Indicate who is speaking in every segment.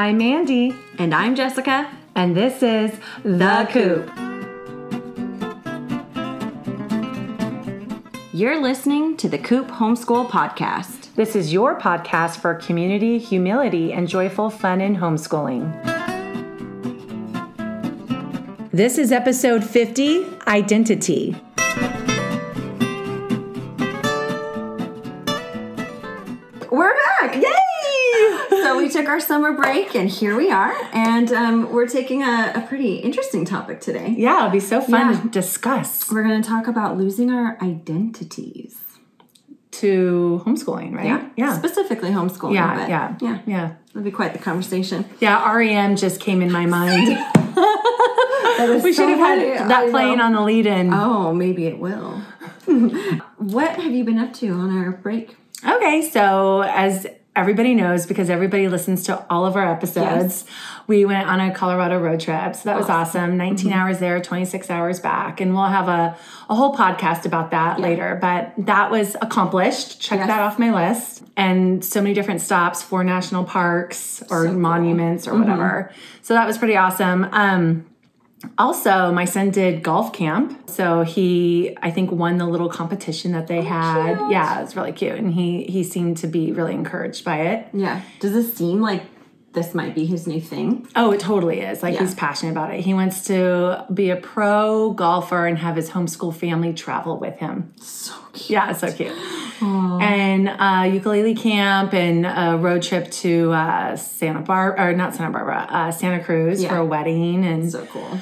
Speaker 1: I'm Mandy,
Speaker 2: And I'm Jessica.
Speaker 1: and this is The Coop.
Speaker 2: You're listening to the Coop Homeschool Podcast.
Speaker 1: This is your podcast for community, humility, and joyful fun in homeschooling. This is episode 50 Identity.
Speaker 2: Took our summer break and here we are. And um, we're taking a, a pretty interesting topic today.
Speaker 1: Yeah, it'll be so fun
Speaker 2: Yeah.
Speaker 1: to discuss
Speaker 2: We're going to talk about losing our identities.
Speaker 1: to homeschooling, right? Yeah.
Speaker 2: Specifically homeschooling.
Speaker 1: Yeah, yeah,
Speaker 2: Yeah.
Speaker 1: yeah.
Speaker 2: That'll be quite the conversation.
Speaker 1: Yeah, REM just came in my mind. we should have
Speaker 2: funny.
Speaker 1: had
Speaker 2: I
Speaker 1: that playing
Speaker 2: know.
Speaker 1: on the lead in.
Speaker 2: Oh, maybe it will. what have you been up to on our break?
Speaker 1: Okay, so as everybody knows, because everybody listens to all of our episodes, we went on a Colorado road trip. So that was awesome. 19 hours there, 26 hours back. And we'll have a, a whole podcast about that later. But that was accomplished. Check
Speaker 2: Yes.
Speaker 1: that off my list. And so many different stops, four national parks or
Speaker 2: So cool.
Speaker 1: monuments or whatever. So that was pretty awesome. Um, also, my son did golf camp. So he, I think, won the little competition that they oh, had.
Speaker 2: cute.
Speaker 1: Yeah, it was really cute. And he he seemed to be really encouraged by it.
Speaker 2: Yeah. Does this seem like this might be his new thing?
Speaker 1: Oh, it totally is. Like
Speaker 2: Yeah.
Speaker 1: he's passionate about it. He wants to be a pro golfer and have his homeschool family travel with him.
Speaker 2: So cute.
Speaker 1: Yeah, it's so cute. And uh, ukulele camp and a road trip to uh, Santa Barbara, or not Santa Barbara, uh, Santa Cruz for a wedding. And
Speaker 2: So cool.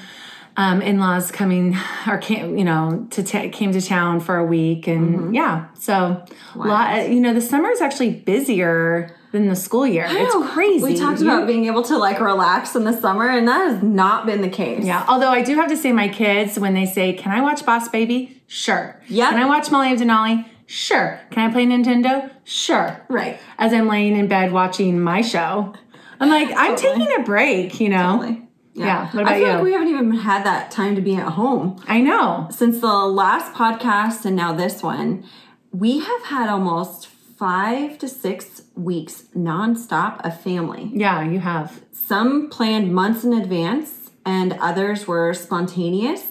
Speaker 1: um, in-laws coming or came, you know, to ta came to town for a week, and yeah, so lot. You know, the summer is actually busier than the school year. It's crazy.
Speaker 2: We talked about being able to like relax in the summer, and that has not been the case.
Speaker 1: Yeah, although I do have to say, my kids when they say, "Can I watch Boss Baby?" Sure.
Speaker 2: Yeah.
Speaker 1: Can I watch Molly of Denali? Sure. Can I play Nintendo? Sure.
Speaker 2: Right.
Speaker 1: As I'm laying in bed watching my show, I'm like, I'm taking a break. You know.
Speaker 2: Totally.
Speaker 1: Yeah. What
Speaker 2: I feel
Speaker 1: you?
Speaker 2: like we haven't even had that time to be at home
Speaker 1: I know.
Speaker 2: since the last podcast and now this one. We have had almost five to six weeks nonstop of family.
Speaker 1: Yeah, you have.
Speaker 2: Some planned months in advance, and others were spontaneous.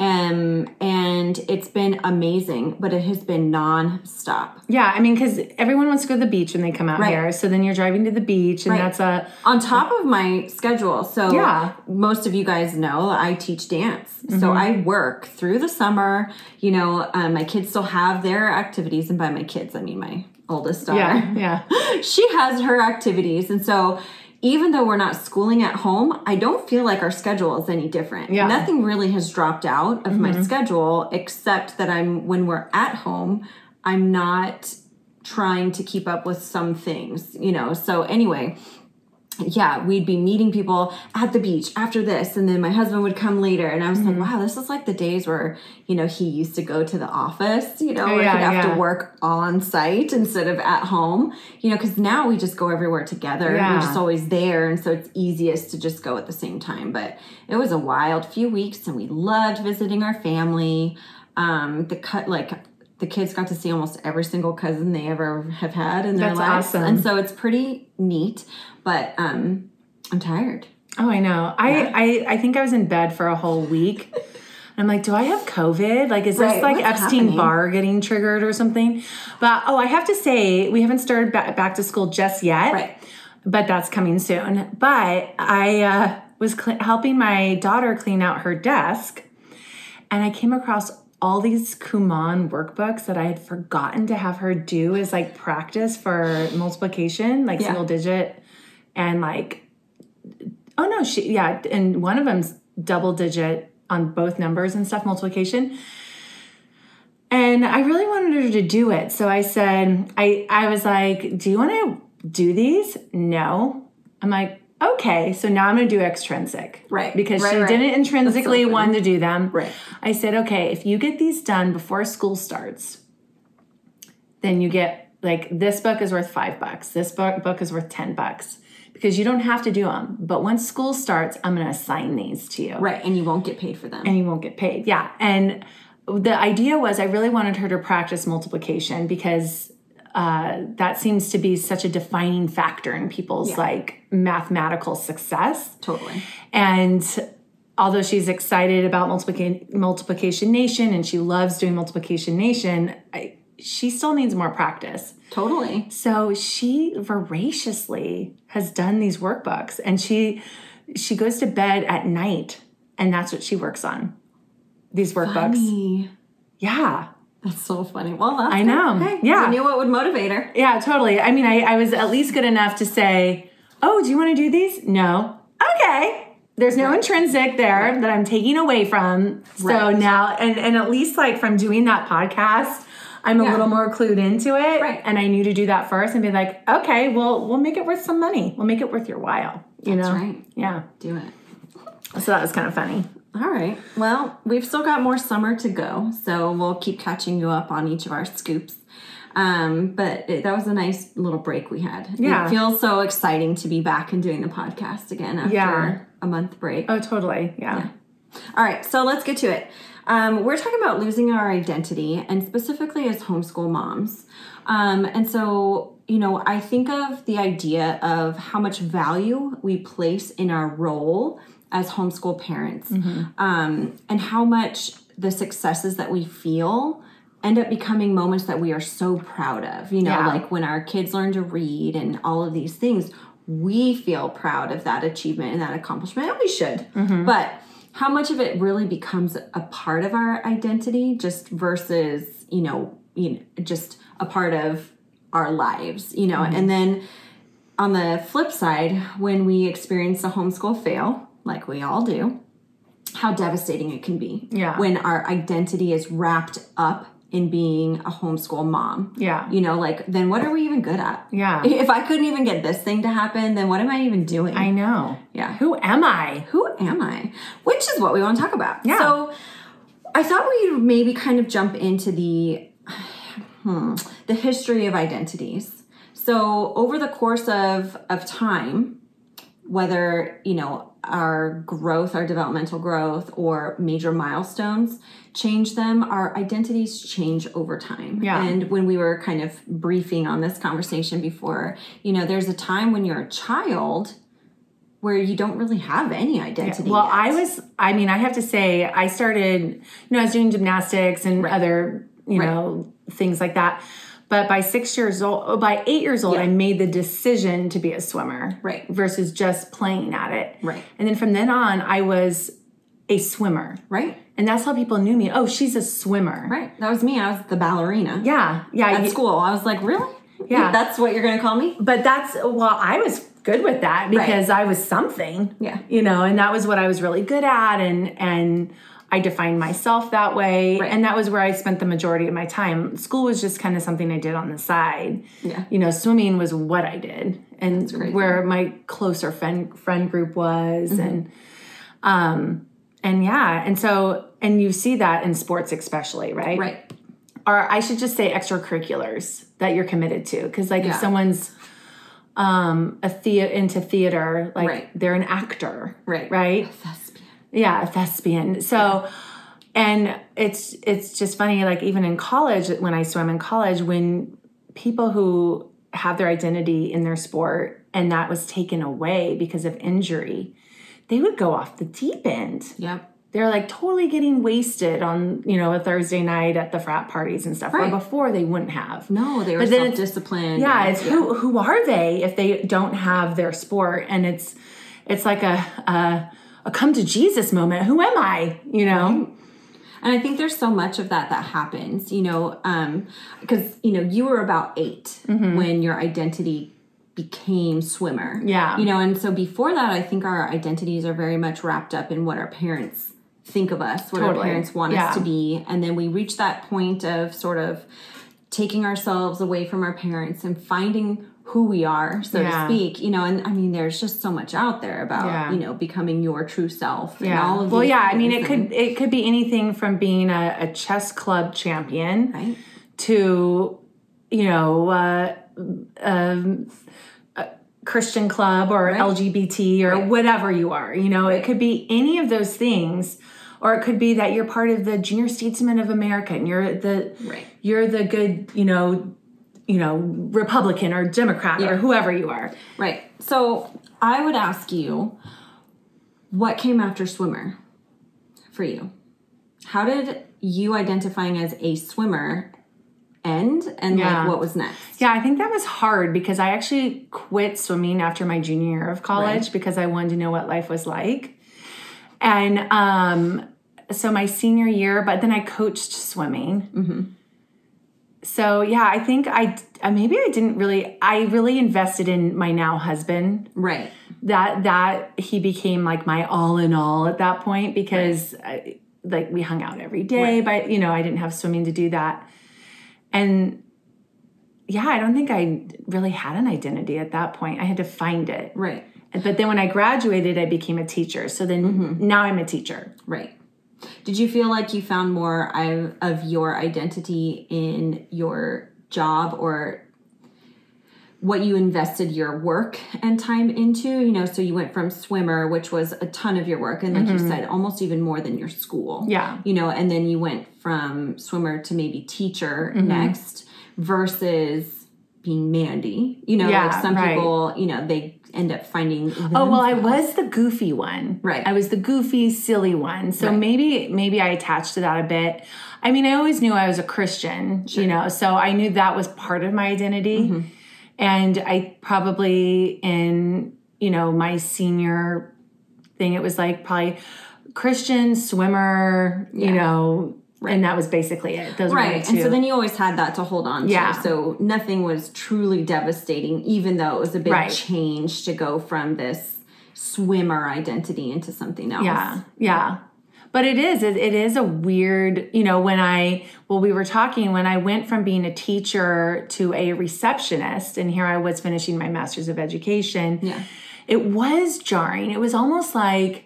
Speaker 2: Um, and it's been amazing, but it has been non-stop.
Speaker 1: Yeah, I mean, because everyone wants to go to the beach when they come out
Speaker 2: Right.
Speaker 1: here. So then you're driving to the beach, and
Speaker 2: Right.
Speaker 1: that's a
Speaker 2: on top of my schedule. So
Speaker 1: Yeah.
Speaker 2: most of you guys know I teach dance.
Speaker 1: Mm-hmm.
Speaker 2: So I work through the summer. You know, um, my kids still have their activities, and by my kids I mean my oldest daughter.
Speaker 1: yeah, yeah.
Speaker 2: she has her activities, and so. Even though we're not schooling at home, I don't feel like our schedule is any different.
Speaker 1: Yeah. Mm-hmm.
Speaker 2: Nothing really has dropped out of my schedule except that I'm when we're at home, I'm not trying to keep up with some things, you know. So anyway, yeah, we'd be meeting people at the beach after this, and then my husband would come later, and I was
Speaker 1: Mm-hmm.
Speaker 2: like, wow, this is like the days where you know he used to go to the office, you know, where
Speaker 1: yeah,
Speaker 2: he'd have
Speaker 1: yeah.
Speaker 2: to work on site instead of at home, you know, because now we just go everywhere together.
Speaker 1: Yeah.
Speaker 2: We're just always there, and so it's easiest to just go at the same time. But it was a wild few weeks, and we loved visiting our family. Um, the cut like. The kids got to see almost every single cousin they ever have had in their
Speaker 1: That's
Speaker 2: lives,
Speaker 1: awesome.
Speaker 2: and so it's pretty neat. But um, I'm tired.
Speaker 1: Oh, I know. I, I I think I was in bed for a whole week. I'm like, do I have COVID? Like, is this like
Speaker 2: what's
Speaker 1: Epstein? Barr getting triggered or something? But oh, I have to say, we haven't started back, back to school just yet.
Speaker 2: Right.
Speaker 1: But that's coming soon. But I uh, was cl- helping my daughter clean out her desk, and I came across all these Kumon workbooks that I had forgotten to have her do as like practice for multiplication, like
Speaker 2: Yeah.
Speaker 1: single digit, and like oh no she yeah and one of them's double digit on both numbers and stuff multiplication. And i really wanted her to do it. So i said i i was like do you want to do these? No. I'm like okay so now i'm going to do extrinsic.
Speaker 2: Right,
Speaker 1: because
Speaker 2: right,
Speaker 1: she
Speaker 2: right.
Speaker 1: didn't intrinsically
Speaker 2: funny.
Speaker 1: want to do them.
Speaker 2: Right.
Speaker 1: i said okay if you get these done before school starts then you get like this book is worth five bucks. This book, book is worth 10 bucks because you don't have to do them but once school starts i'm going to assign these to you
Speaker 2: Right, and you won't get paid for them.
Speaker 1: and you won't get paid yeah and the idea was i really wanted her to practice multiplication because uh, that seems to be such a defining factor in people's like mathematical success.
Speaker 2: Totally.
Speaker 1: And although she's excited about multiplication multiplication nation and she loves doing multiplication nation, I, she still needs more practice.
Speaker 2: Totally.
Speaker 1: So she voraciously has done these workbooks and she she goes to bed at night and that's what she works on. These workbooks.
Speaker 2: Funny.
Speaker 1: Yeah.
Speaker 2: That's so funny. Well, that's
Speaker 1: I know.
Speaker 2: Hey,
Speaker 1: Yeah.
Speaker 2: You knew what would motivate her.
Speaker 1: Yeah, totally. I mean, I, I was at least good enough to say, Oh, do you want to do these? No. Okay. There's no intrinsic there that I'm taking away from. So now, and, and at least like from doing that podcast, I'm a
Speaker 2: Yeah.
Speaker 1: little more clued into it.
Speaker 2: Right.
Speaker 1: And I knew to do that first and be like, okay, well, we'll make it worth some money. We'll make it worth your while. You
Speaker 2: That's
Speaker 1: know?
Speaker 2: right.
Speaker 1: Yeah.
Speaker 2: Do it.
Speaker 1: So that was kind of funny.
Speaker 2: All right. Well, we've still got more summer to go, so we'll keep catching you up on each of our scoops. Um, but it, that was a nice little break we had.
Speaker 1: Yeah.
Speaker 2: It feels so exciting to be back and doing the podcast again after
Speaker 1: Yeah.
Speaker 2: a month break.
Speaker 1: Oh, totally. Yeah.
Speaker 2: All right, so let's get to it. Um, we're talking about losing our identity, and specifically as homeschool moms. Um, and so, you know, I think of the idea of how much value we place in our role as homeschool parents, um, and how much the successes that we feel end up becoming moments that we are so proud of. You know,
Speaker 1: Yeah.
Speaker 2: like when our kids learn to read and all of these things, we feel proud of that achievement and that accomplishment, and we should. But how much of it really becomes a part of our identity just versus, you know, you know, just a part of our lives, you know, mm-hmm. and then on the flip side, when we experience a homeschool fail, like we all do, how devastating it can be.
Speaker 1: Yeah.
Speaker 2: When our identity is wrapped up in being a homeschool mom.
Speaker 1: Yeah.
Speaker 2: You know, like then what are we even good at?
Speaker 1: Yeah.
Speaker 2: If I couldn't even get this thing to happen, then what am I even doing?
Speaker 1: I know.
Speaker 2: Yeah.
Speaker 1: Who am I?
Speaker 2: Who am I? Which is what we want to talk about.
Speaker 1: Yeah.
Speaker 2: So I thought we'd maybe kind of jump into the hmm, the history of identities. So over the course of of time, whether you know our growth, our developmental growth, or major milestones change them, our identities change over time.
Speaker 1: Yeah.
Speaker 2: And when we were kind of briefing on this conversation before, you know, there's a time when you're a child where you don't really have any identity.
Speaker 1: Well,
Speaker 2: yet.
Speaker 1: I was, I mean, I have to say, I started, you know, I was doing gymnastics and other, you know, things like that. But by six years old, oh, by eight years old,
Speaker 2: Yeah.
Speaker 1: I made the decision to be a swimmer.
Speaker 2: Right.
Speaker 1: Versus just playing at it.
Speaker 2: Right.
Speaker 1: And then from then on, I was a swimmer.
Speaker 2: right,
Speaker 1: And that's how people knew me. Oh, she's a swimmer.
Speaker 2: right. That was me. I was the ballerina
Speaker 1: Yeah. Yeah.
Speaker 2: at school. I was like, really?
Speaker 1: Yeah.
Speaker 2: that's what you're gonna call me?
Speaker 1: but that's well i was good with that because i was something
Speaker 2: Yeah.
Speaker 1: you know and that was what i was really good at and and i defined myself that way
Speaker 2: Right.
Speaker 1: and that was where i spent the majority of my time school was just kind of something i did on the side
Speaker 2: Yeah.
Speaker 1: you know swimming was what i did and where my closer friend friend group was
Speaker 2: Mm-hmm.
Speaker 1: and um and yeah and so and you see that in sports especially right
Speaker 2: Right.
Speaker 1: or I should just say extracurriculars that you're committed to. Because like
Speaker 2: Yeah.
Speaker 1: if someone's um a thea into theater, like
Speaker 2: Right.
Speaker 1: they're an actor.
Speaker 2: Right.
Speaker 1: Right? Yeah, a thespian. So and it's it's just funny, like even in college, when I swam in college, when people who have their identity in their sport and that was taken away because of injury, they would go off the deep end
Speaker 2: Yep.
Speaker 1: they're like totally getting wasted on you know a Thursday night at the frat parties and stuff.
Speaker 2: Right.
Speaker 1: Where before they wouldn't have.
Speaker 2: No, they were
Speaker 1: But then
Speaker 2: self-disciplined.
Speaker 1: Yeah,
Speaker 2: and-
Speaker 1: it's who who are they if they don't have their sport and it's it's like a a, a come to Jesus moment. Who am I? You know?
Speaker 2: And I think there's so much of that that happens, you know, um, because you know you were about 8 when your identity became swimmer.
Speaker 1: Yeah.
Speaker 2: You know, and so before that, I think our identities are very much wrapped up in what our parents think of us, what our parents want
Speaker 1: Yeah.
Speaker 2: us to be, and then we reach that point of sort of taking ourselves away from our parents and finding who we are, so
Speaker 1: Yeah.
Speaker 2: to speak. You know, and I mean, there's just so much out there about
Speaker 1: Yeah.
Speaker 2: you know becoming your true self. And
Speaker 1: Yeah.
Speaker 2: all of
Speaker 1: well, yeah. I mean, it could it could be anything from being a, a chess club champion
Speaker 2: right.
Speaker 1: to you know uh, um, a Christian club or LGBT or whatever you are. You know, it could be any of those things, or it could be that you're part of the Junior Statesmen of America and you're the
Speaker 2: Right.
Speaker 1: you're the good you know you know, Republican or Democrat or whoever you are.
Speaker 2: Right. So I would ask you, what came after swimmer for you? How did you identifying as a swimmer end and
Speaker 1: Yeah.
Speaker 2: like what was next?
Speaker 1: Yeah, I think that was hard because I actually quit swimming after my junior year of college because I wanted to know what life was like. And um, so my senior year, but then I coached swimming. So yeah, I think I uh, maybe I didn't really. I really invested in my now husband.
Speaker 2: Right.
Speaker 1: That that he became like my all in all at that point because I, like we hung out every day, but you know I didn't have swimming to do that. And yeah, I don't think I really had an identity at that point. I had to find it.
Speaker 2: Right.
Speaker 1: But then when I graduated, I became a teacher. So then now I'm a teacher.
Speaker 2: Right. Did you feel like you found more of, of your identity in your job or what you invested your work and time into? You know, so you went from swimmer, which was a ton of your work, and like you mm-hmm. said, almost even more than your school.
Speaker 1: Yeah.
Speaker 2: You know, and then you went from swimmer to maybe teacher mm-hmm. next versus being Mandy. You know,
Speaker 1: Yeah,
Speaker 2: like some
Speaker 1: right.
Speaker 2: people, you know, they end up finding.
Speaker 1: Oh well, I was the goofy one.
Speaker 2: Right.
Speaker 1: I was the goofy, silly one. So maybe maybe I attached to that a bit. I mean, I always knew I was a Christian, you know, so I knew that was part of my identity. Mm-hmm. And I probably in, you know, my senior thing, it was like probably Christian, swimmer, you know, and that was basically it. Those
Speaker 2: Right. And so then you always had that to hold on to.
Speaker 1: Yeah.
Speaker 2: So nothing was truly devastating, even though it was a big
Speaker 1: Right.
Speaker 2: change to go from this swimmer identity into something else.
Speaker 1: Yeah, yeah. But it is, it, it is a weird, you know, when I, well, we were talking, when I went from being a teacher to a receptionist, and here I was finishing my master's of education,
Speaker 2: Yeah.
Speaker 1: it was jarring. It was almost like,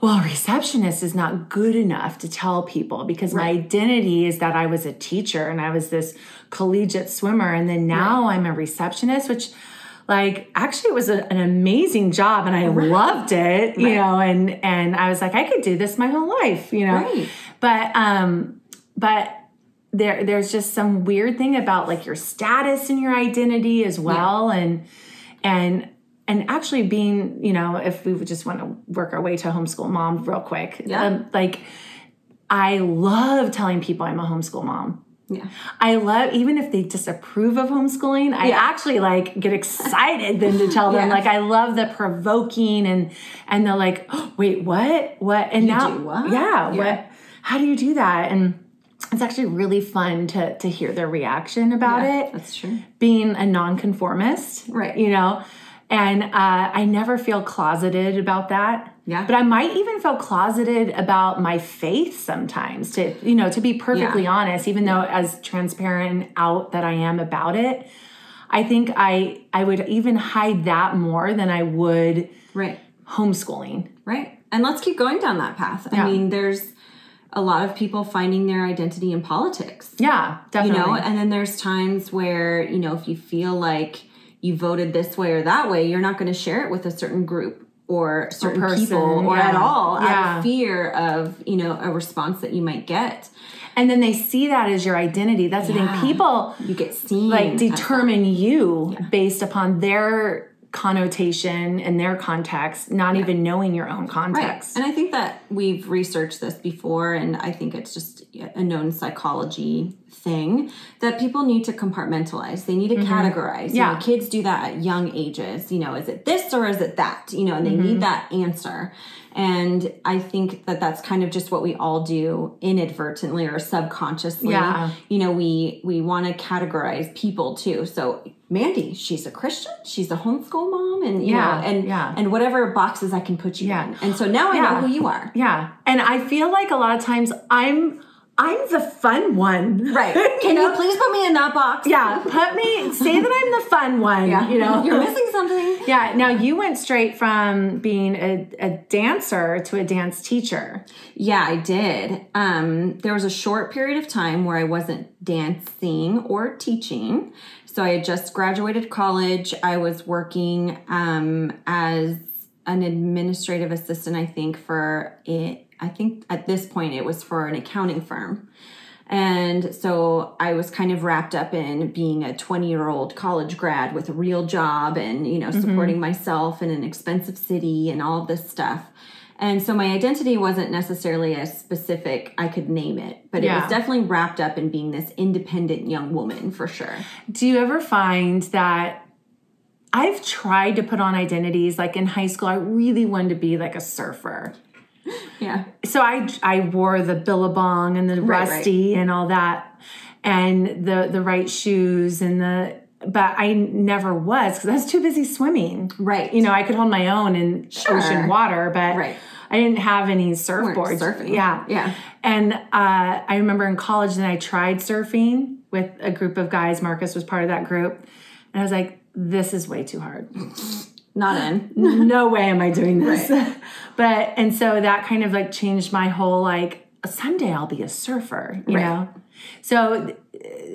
Speaker 1: well, receptionist is not good enough to tell people because my identity is that I was a teacher and I was this collegiate swimmer. And then now I'm a receptionist, which like actually it was a, an amazing job and I loved it, you know, and and I was like, I could do this my whole life, you know.
Speaker 2: Right.
Speaker 1: But um, but there there's just some weird thing about like your status and your identity as well. And and and actually being, you know, if we would just want to work our way to homeschool mom real quick.
Speaker 2: Yeah.
Speaker 1: Um, like I love telling people I'm a homeschool mom.
Speaker 2: Yeah.
Speaker 1: I love even if they disapprove of homeschooling, I actually like get excited then to tell them
Speaker 2: Yeah.
Speaker 1: like I love the provoking and and they're like, oh, wait, what? What? And now
Speaker 2: do what?
Speaker 1: Yeah,
Speaker 2: Yeah.
Speaker 1: what how do you do that? And it's actually really fun to to hear their reaction about
Speaker 2: Yeah,
Speaker 1: it
Speaker 2: That's true.
Speaker 1: being a nonconformist,
Speaker 2: Right.
Speaker 1: You know, and uh, I never feel closeted about that.
Speaker 2: Yeah.
Speaker 1: But I might even feel closeted about my faith sometimes. To you know, to be perfectly
Speaker 2: Yeah.
Speaker 1: honest, even though as transparent and out that I am about it, I think I I would even hide that more than I would
Speaker 2: Right.
Speaker 1: homeschooling.
Speaker 2: Right. And let's keep going down that path.
Speaker 1: Yeah.
Speaker 2: I mean, there's a lot of people finding their identity in politics.
Speaker 1: Yeah, definitely.
Speaker 2: you know and then there's times where you know if you feel like you voted this way or that way you're not going to share it with a certain group or certain
Speaker 1: person,
Speaker 2: people or
Speaker 1: yeah.
Speaker 2: at all out of fear of you know a response that you might get
Speaker 1: and then they see that as your identity. That's the thing. People
Speaker 2: you get seen
Speaker 1: like determine you based upon their connotation and their context, not even knowing your own context. Right.
Speaker 2: And I think that we've researched this before, and I think it's just a known psychology thing that people need to compartmentalize. They need to categorize. You
Speaker 1: Yeah.
Speaker 2: know, kids do that at young ages. You know, is it this or is it that? You know, and they
Speaker 1: Mm-hmm.
Speaker 2: need that answer. And I think that that's kind of just what we all do inadvertently or subconsciously.
Speaker 1: Yeah.
Speaker 2: You know, we we want to categorize people too. So Mandy, she's a Christian, she's a homeschool mom, and you
Speaker 1: Yeah,
Speaker 2: know, and
Speaker 1: yeah.
Speaker 2: and whatever boxes I can put you
Speaker 1: Yeah.
Speaker 2: in. And so now I know who you are.
Speaker 1: yeah. And I feel like a lot of times I'm I'm the fun one.
Speaker 2: Right.
Speaker 1: You
Speaker 2: Can
Speaker 1: know?
Speaker 2: you please put me in that box?
Speaker 1: Yeah, put me say that I'm the fun one.
Speaker 2: Yeah.
Speaker 1: You know.
Speaker 2: You're missing something.
Speaker 1: Yeah. Now you went straight from being a, a dancer to a dance teacher.
Speaker 2: Yeah, I did. Um, there was a short period of time where I wasn't dancing or teaching. So I had just graduated college. I was working um, as an administrative assistant, I think, for it. I think at this point it was for an accounting firm. And so I was kind of wrapped up in being a 20 year old college grad with a real job and, you know, mm-hmm. supporting myself in an expensive city and all this stuff. And so my identity wasn't necessarily as specific, I could name it, but it was definitely wrapped up in being this independent young woman for sure.
Speaker 1: Do you ever find that I've tried to put on identities like in high school I really wanted to be like a surfer.
Speaker 2: Yeah.
Speaker 1: So I I wore the billabong and the
Speaker 2: Right,
Speaker 1: rusty and all that and the the right shoes and the but I never was cuz I was too busy swimming.
Speaker 2: Right.
Speaker 1: You know, I could hold my own in
Speaker 2: Sure.
Speaker 1: ocean water, but
Speaker 2: Right.
Speaker 1: I didn't have any surfboards.
Speaker 2: surfing.
Speaker 1: Yeah.
Speaker 2: Yeah.
Speaker 1: And uh, I remember in college, then I tried surfing with a group of guys. Marcus was part of that group. And I was like, this is way too hard.
Speaker 2: Not in.
Speaker 1: no way am I doing this. but, and so that kind of like changed my whole like, someday I'll be a surfer, you
Speaker 2: Right.
Speaker 1: know? So,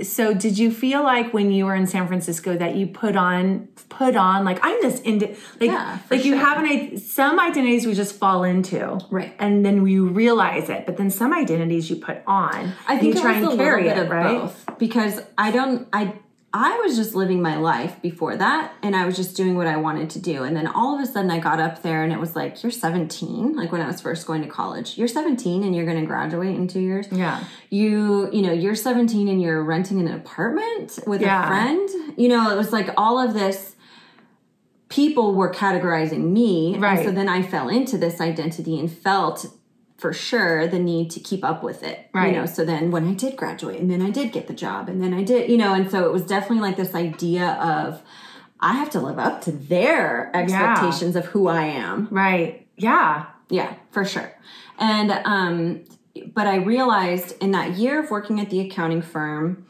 Speaker 1: so did you feel like when you were in San Francisco that you put on, put on like, I'm this, indi- like,
Speaker 2: Yeah,
Speaker 1: like you
Speaker 2: sure.
Speaker 1: have an, some identities we just fall into.
Speaker 2: Right.
Speaker 1: And then we realize it, but then some identities you put on.
Speaker 2: I think
Speaker 1: you try and carry it, right?
Speaker 2: both because I don't I I was just living my life before that and I was just doing what I wanted to do and then all of a sudden I got up there and it was like you're 17 like when I was first going to college you're 17 and you're going to graduate in 2 years
Speaker 1: Yeah.
Speaker 2: you you know you're 17 and you're renting an apartment with
Speaker 1: Yeah.
Speaker 2: a friend you know it was like all of this people were categorizing me
Speaker 1: Right.
Speaker 2: and so then i fell into this identity and felt for sure the need to keep up with it
Speaker 1: Right.
Speaker 2: you know so then when i did graduate and then i did get the job and then i did you know and so it was definitely like this idea of i have to live up to their expectations of who i am
Speaker 1: Right. Yeah.
Speaker 2: yeah, for sure. And um, but I realized in that year of working at the accounting firm,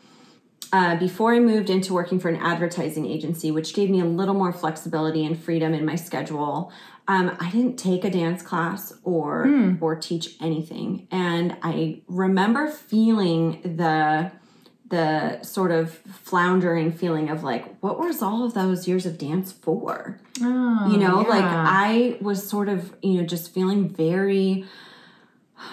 Speaker 2: uh, before I moved into working for an advertising agency, which gave me a little more flexibility and freedom in my schedule, um, I didn't take a dance class or or teach anything. And I remember feeling the the sort of floundering feeling of like, what was all of those years of dance for?
Speaker 1: Oh,
Speaker 2: you know like i was sort of you know just feeling very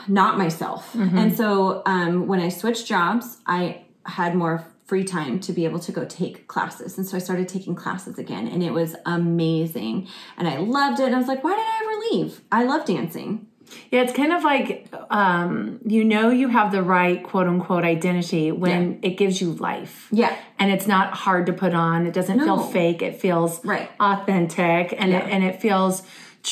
Speaker 2: not myself
Speaker 1: Mm-hmm.
Speaker 2: and so um, when i switched jobs i had more free time to be able to go take classes and so i started taking classes again and it was amazing and i loved it and i was like why did i ever leave i love dancing
Speaker 1: Yeah, it's kind of like um, you know you have the right quote unquote identity when it gives you life.
Speaker 2: yeah
Speaker 1: And it's not hard to put on. It doesn't feel fake. It feels
Speaker 2: Right.
Speaker 1: authentic and
Speaker 2: Yeah.
Speaker 1: it, and it feels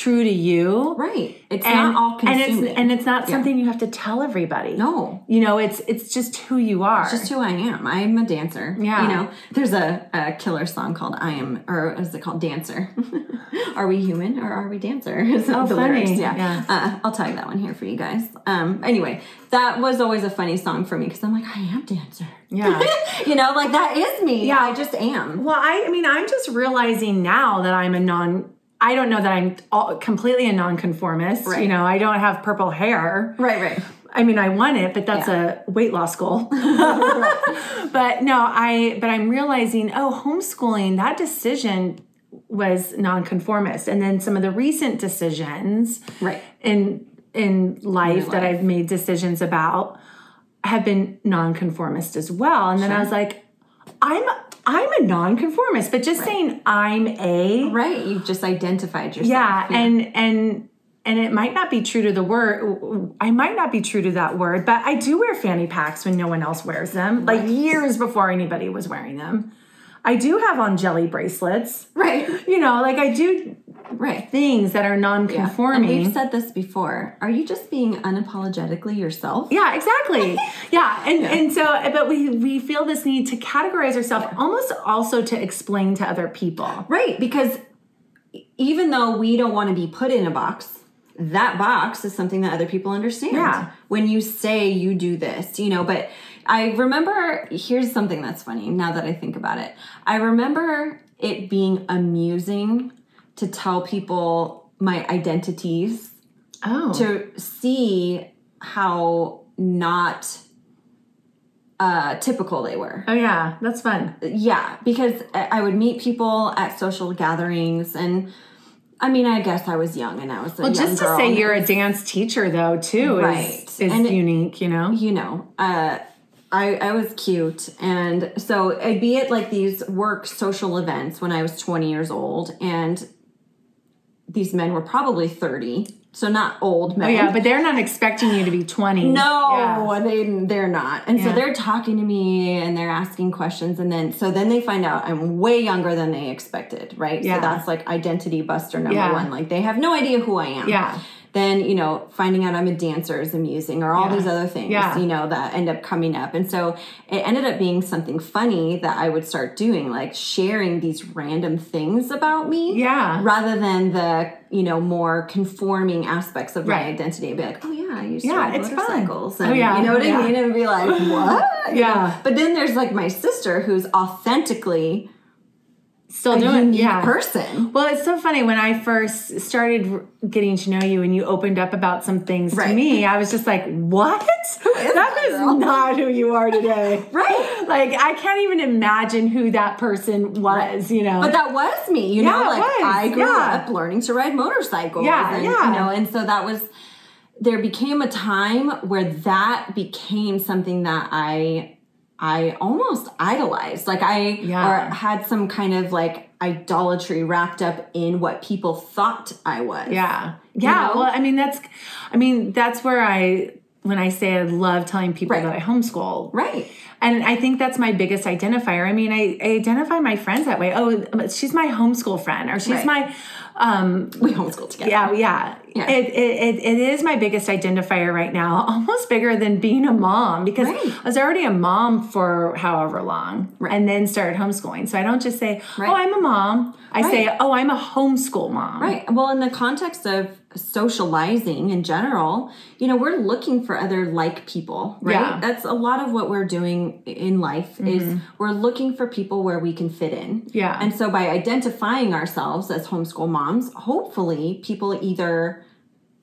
Speaker 1: true to you.
Speaker 2: right it's
Speaker 1: And,
Speaker 2: not all
Speaker 1: and it's and it's not something you have to tell everybody.
Speaker 2: no
Speaker 1: You know, it's it's just who you are.
Speaker 2: just who I am. I'm a dancer.
Speaker 1: Yeah.
Speaker 2: You know, there's a, a killer song called I Am, or is it called Dancer? are we human or are we dancer? Is
Speaker 1: Oh,
Speaker 2: the
Speaker 1: funny.
Speaker 2: lyrics. Yeah.
Speaker 1: Yeah.
Speaker 2: Uh, I'll tag that one here for you guys. Um, anyway, that was always a funny song for me because I'm like, I am dancer.
Speaker 1: yeah.
Speaker 2: you know, like that is me.
Speaker 1: Yeah.
Speaker 2: I just am.
Speaker 1: Well, I, I mean, I'm just realizing now that I'm a non. I don't know that I'm all, completely a nonconformist.
Speaker 2: Right.
Speaker 1: You know, I don't have purple hair.
Speaker 2: Right, right.
Speaker 1: I mean, I want it, but that's a weight loss goal. but no, I. But I'm realizing, oh, homeschooling. That decision was nonconformist, and then some of the recent decisions
Speaker 2: Right.
Speaker 1: in in life that
Speaker 2: life.
Speaker 1: I've made decisions about have been nonconformist as well. And then I was like, I'm I'm a nonconformist, but just saying I'm a
Speaker 2: Right. You've just identified yourself.
Speaker 1: yeah, and and and it might not be true to the word. I might not be true to that word, but I do wear fanny packs when no one else wears them, like years before anybody was wearing them. I do have on jelly bracelets.
Speaker 2: right.
Speaker 1: You know, like I do
Speaker 2: Right.
Speaker 1: things that are
Speaker 2: And
Speaker 1: non-conforming.
Speaker 2: we've said this before. Are you just being unapologetically yourself?
Speaker 1: Yeah, exactly. yeah, and and so, but we we feel this need to categorize ourselves, almost also to explain to other people.
Speaker 2: Right, because even though we don't want to be put in a box, that box is something that other people understand.
Speaker 1: Yeah.
Speaker 2: When you say you do this, you know, but I remember here's something that's funny now that I think about it. I remember it being amusing to tell people my identities
Speaker 1: Oh,
Speaker 2: to see how not uh typical they were
Speaker 1: oh yeah, that's fun.
Speaker 2: yeah because I would meet people at social gatherings and I mean I guess I was young and I was a
Speaker 1: Well, just to say you're a dance teacher though too
Speaker 2: Right.
Speaker 1: is is
Speaker 2: And it-
Speaker 1: unique, you know.
Speaker 2: you know uh I, I was cute. And so I'd be at like these work social events when I was 20 years old. And these men were probably 30. So not old oh, men.
Speaker 1: Oh yeah, but they're not expecting you to be 20.
Speaker 2: No,
Speaker 1: Yeah.
Speaker 2: they they're not. And so they're talking to me and they're asking questions and then so then they find out I'm way younger than they expected, right?
Speaker 1: Yeah.
Speaker 2: So that's like identity buster number
Speaker 1: Yeah.
Speaker 2: 1. Like they have no idea who I am.
Speaker 1: Yeah.
Speaker 2: Then, you know, finding out I'm a dancer is amusing or all
Speaker 1: Yeah.
Speaker 2: these other things,
Speaker 1: Yeah.
Speaker 2: you know, that end up coming up. And so it ended up being something funny that I would start doing, like sharing these random things about me
Speaker 1: Yeah.
Speaker 2: rather than the you know more conforming aspects of my identity and be like oh yeah i used to
Speaker 1: Yeah,
Speaker 2: ride
Speaker 1: fun.
Speaker 2: motorcycles
Speaker 1: Oh,
Speaker 2: and
Speaker 1: yeah,
Speaker 2: you know what
Speaker 1: yeah.
Speaker 2: i mean and be like what You
Speaker 1: Yeah.
Speaker 2: know? but then there's like my sister who's authentically
Speaker 1: Still doing yeah.
Speaker 2: person
Speaker 1: Well, it's so funny when I first started getting to know you and you opened up about some things to me. I was just like, "What?
Speaker 2: is
Speaker 1: that
Speaker 2: that
Speaker 1: is
Speaker 2: girl?"
Speaker 1: not who you are today."
Speaker 2: Right.
Speaker 1: Like I can't even imagine who that person was. You know.
Speaker 2: but that was me you know
Speaker 1: Yeah, it
Speaker 2: like i grew
Speaker 1: yeah.
Speaker 2: up learning to ride motorcycles
Speaker 1: Yeah,
Speaker 2: and,
Speaker 1: yeah.
Speaker 2: you know and so that was there became a time where that became something that i I almost idolized. Like I
Speaker 1: Yeah.
Speaker 2: or had some kind of like idolatry wrapped up in what people thought I was.
Speaker 1: Yeah. Yeah.
Speaker 2: know?
Speaker 1: Well, I mean, that's, I mean, that's where I, when I say I love telling people
Speaker 2: Right.
Speaker 1: that I homeschool.
Speaker 2: Right.
Speaker 1: And I think that's my biggest identifier. I mean, I, I identify my friends that way. Oh, she's my homeschool friend, or she's
Speaker 2: Right.
Speaker 1: my, um,
Speaker 2: We homeschool together.
Speaker 1: yeah, yeah.
Speaker 2: Yeah.
Speaker 1: It, it, it, is my biggest identifier right now, almost bigger than being a mom because
Speaker 2: Right.
Speaker 1: I was already a mom for however long
Speaker 2: Right.
Speaker 1: and then started homeschooling. So I don't just say, oh, I'm a mom. I say, oh, I'm a homeschool mom.
Speaker 2: Right. Well, in the context of socializing in general, you know, we're looking for other like people, right?
Speaker 1: Yeah.
Speaker 2: That's a lot of what we're doing in life is mm-hmm. we're looking for people where we can fit in.
Speaker 1: Yeah.
Speaker 2: And so by identifying ourselves as homeschool moms, hopefully people either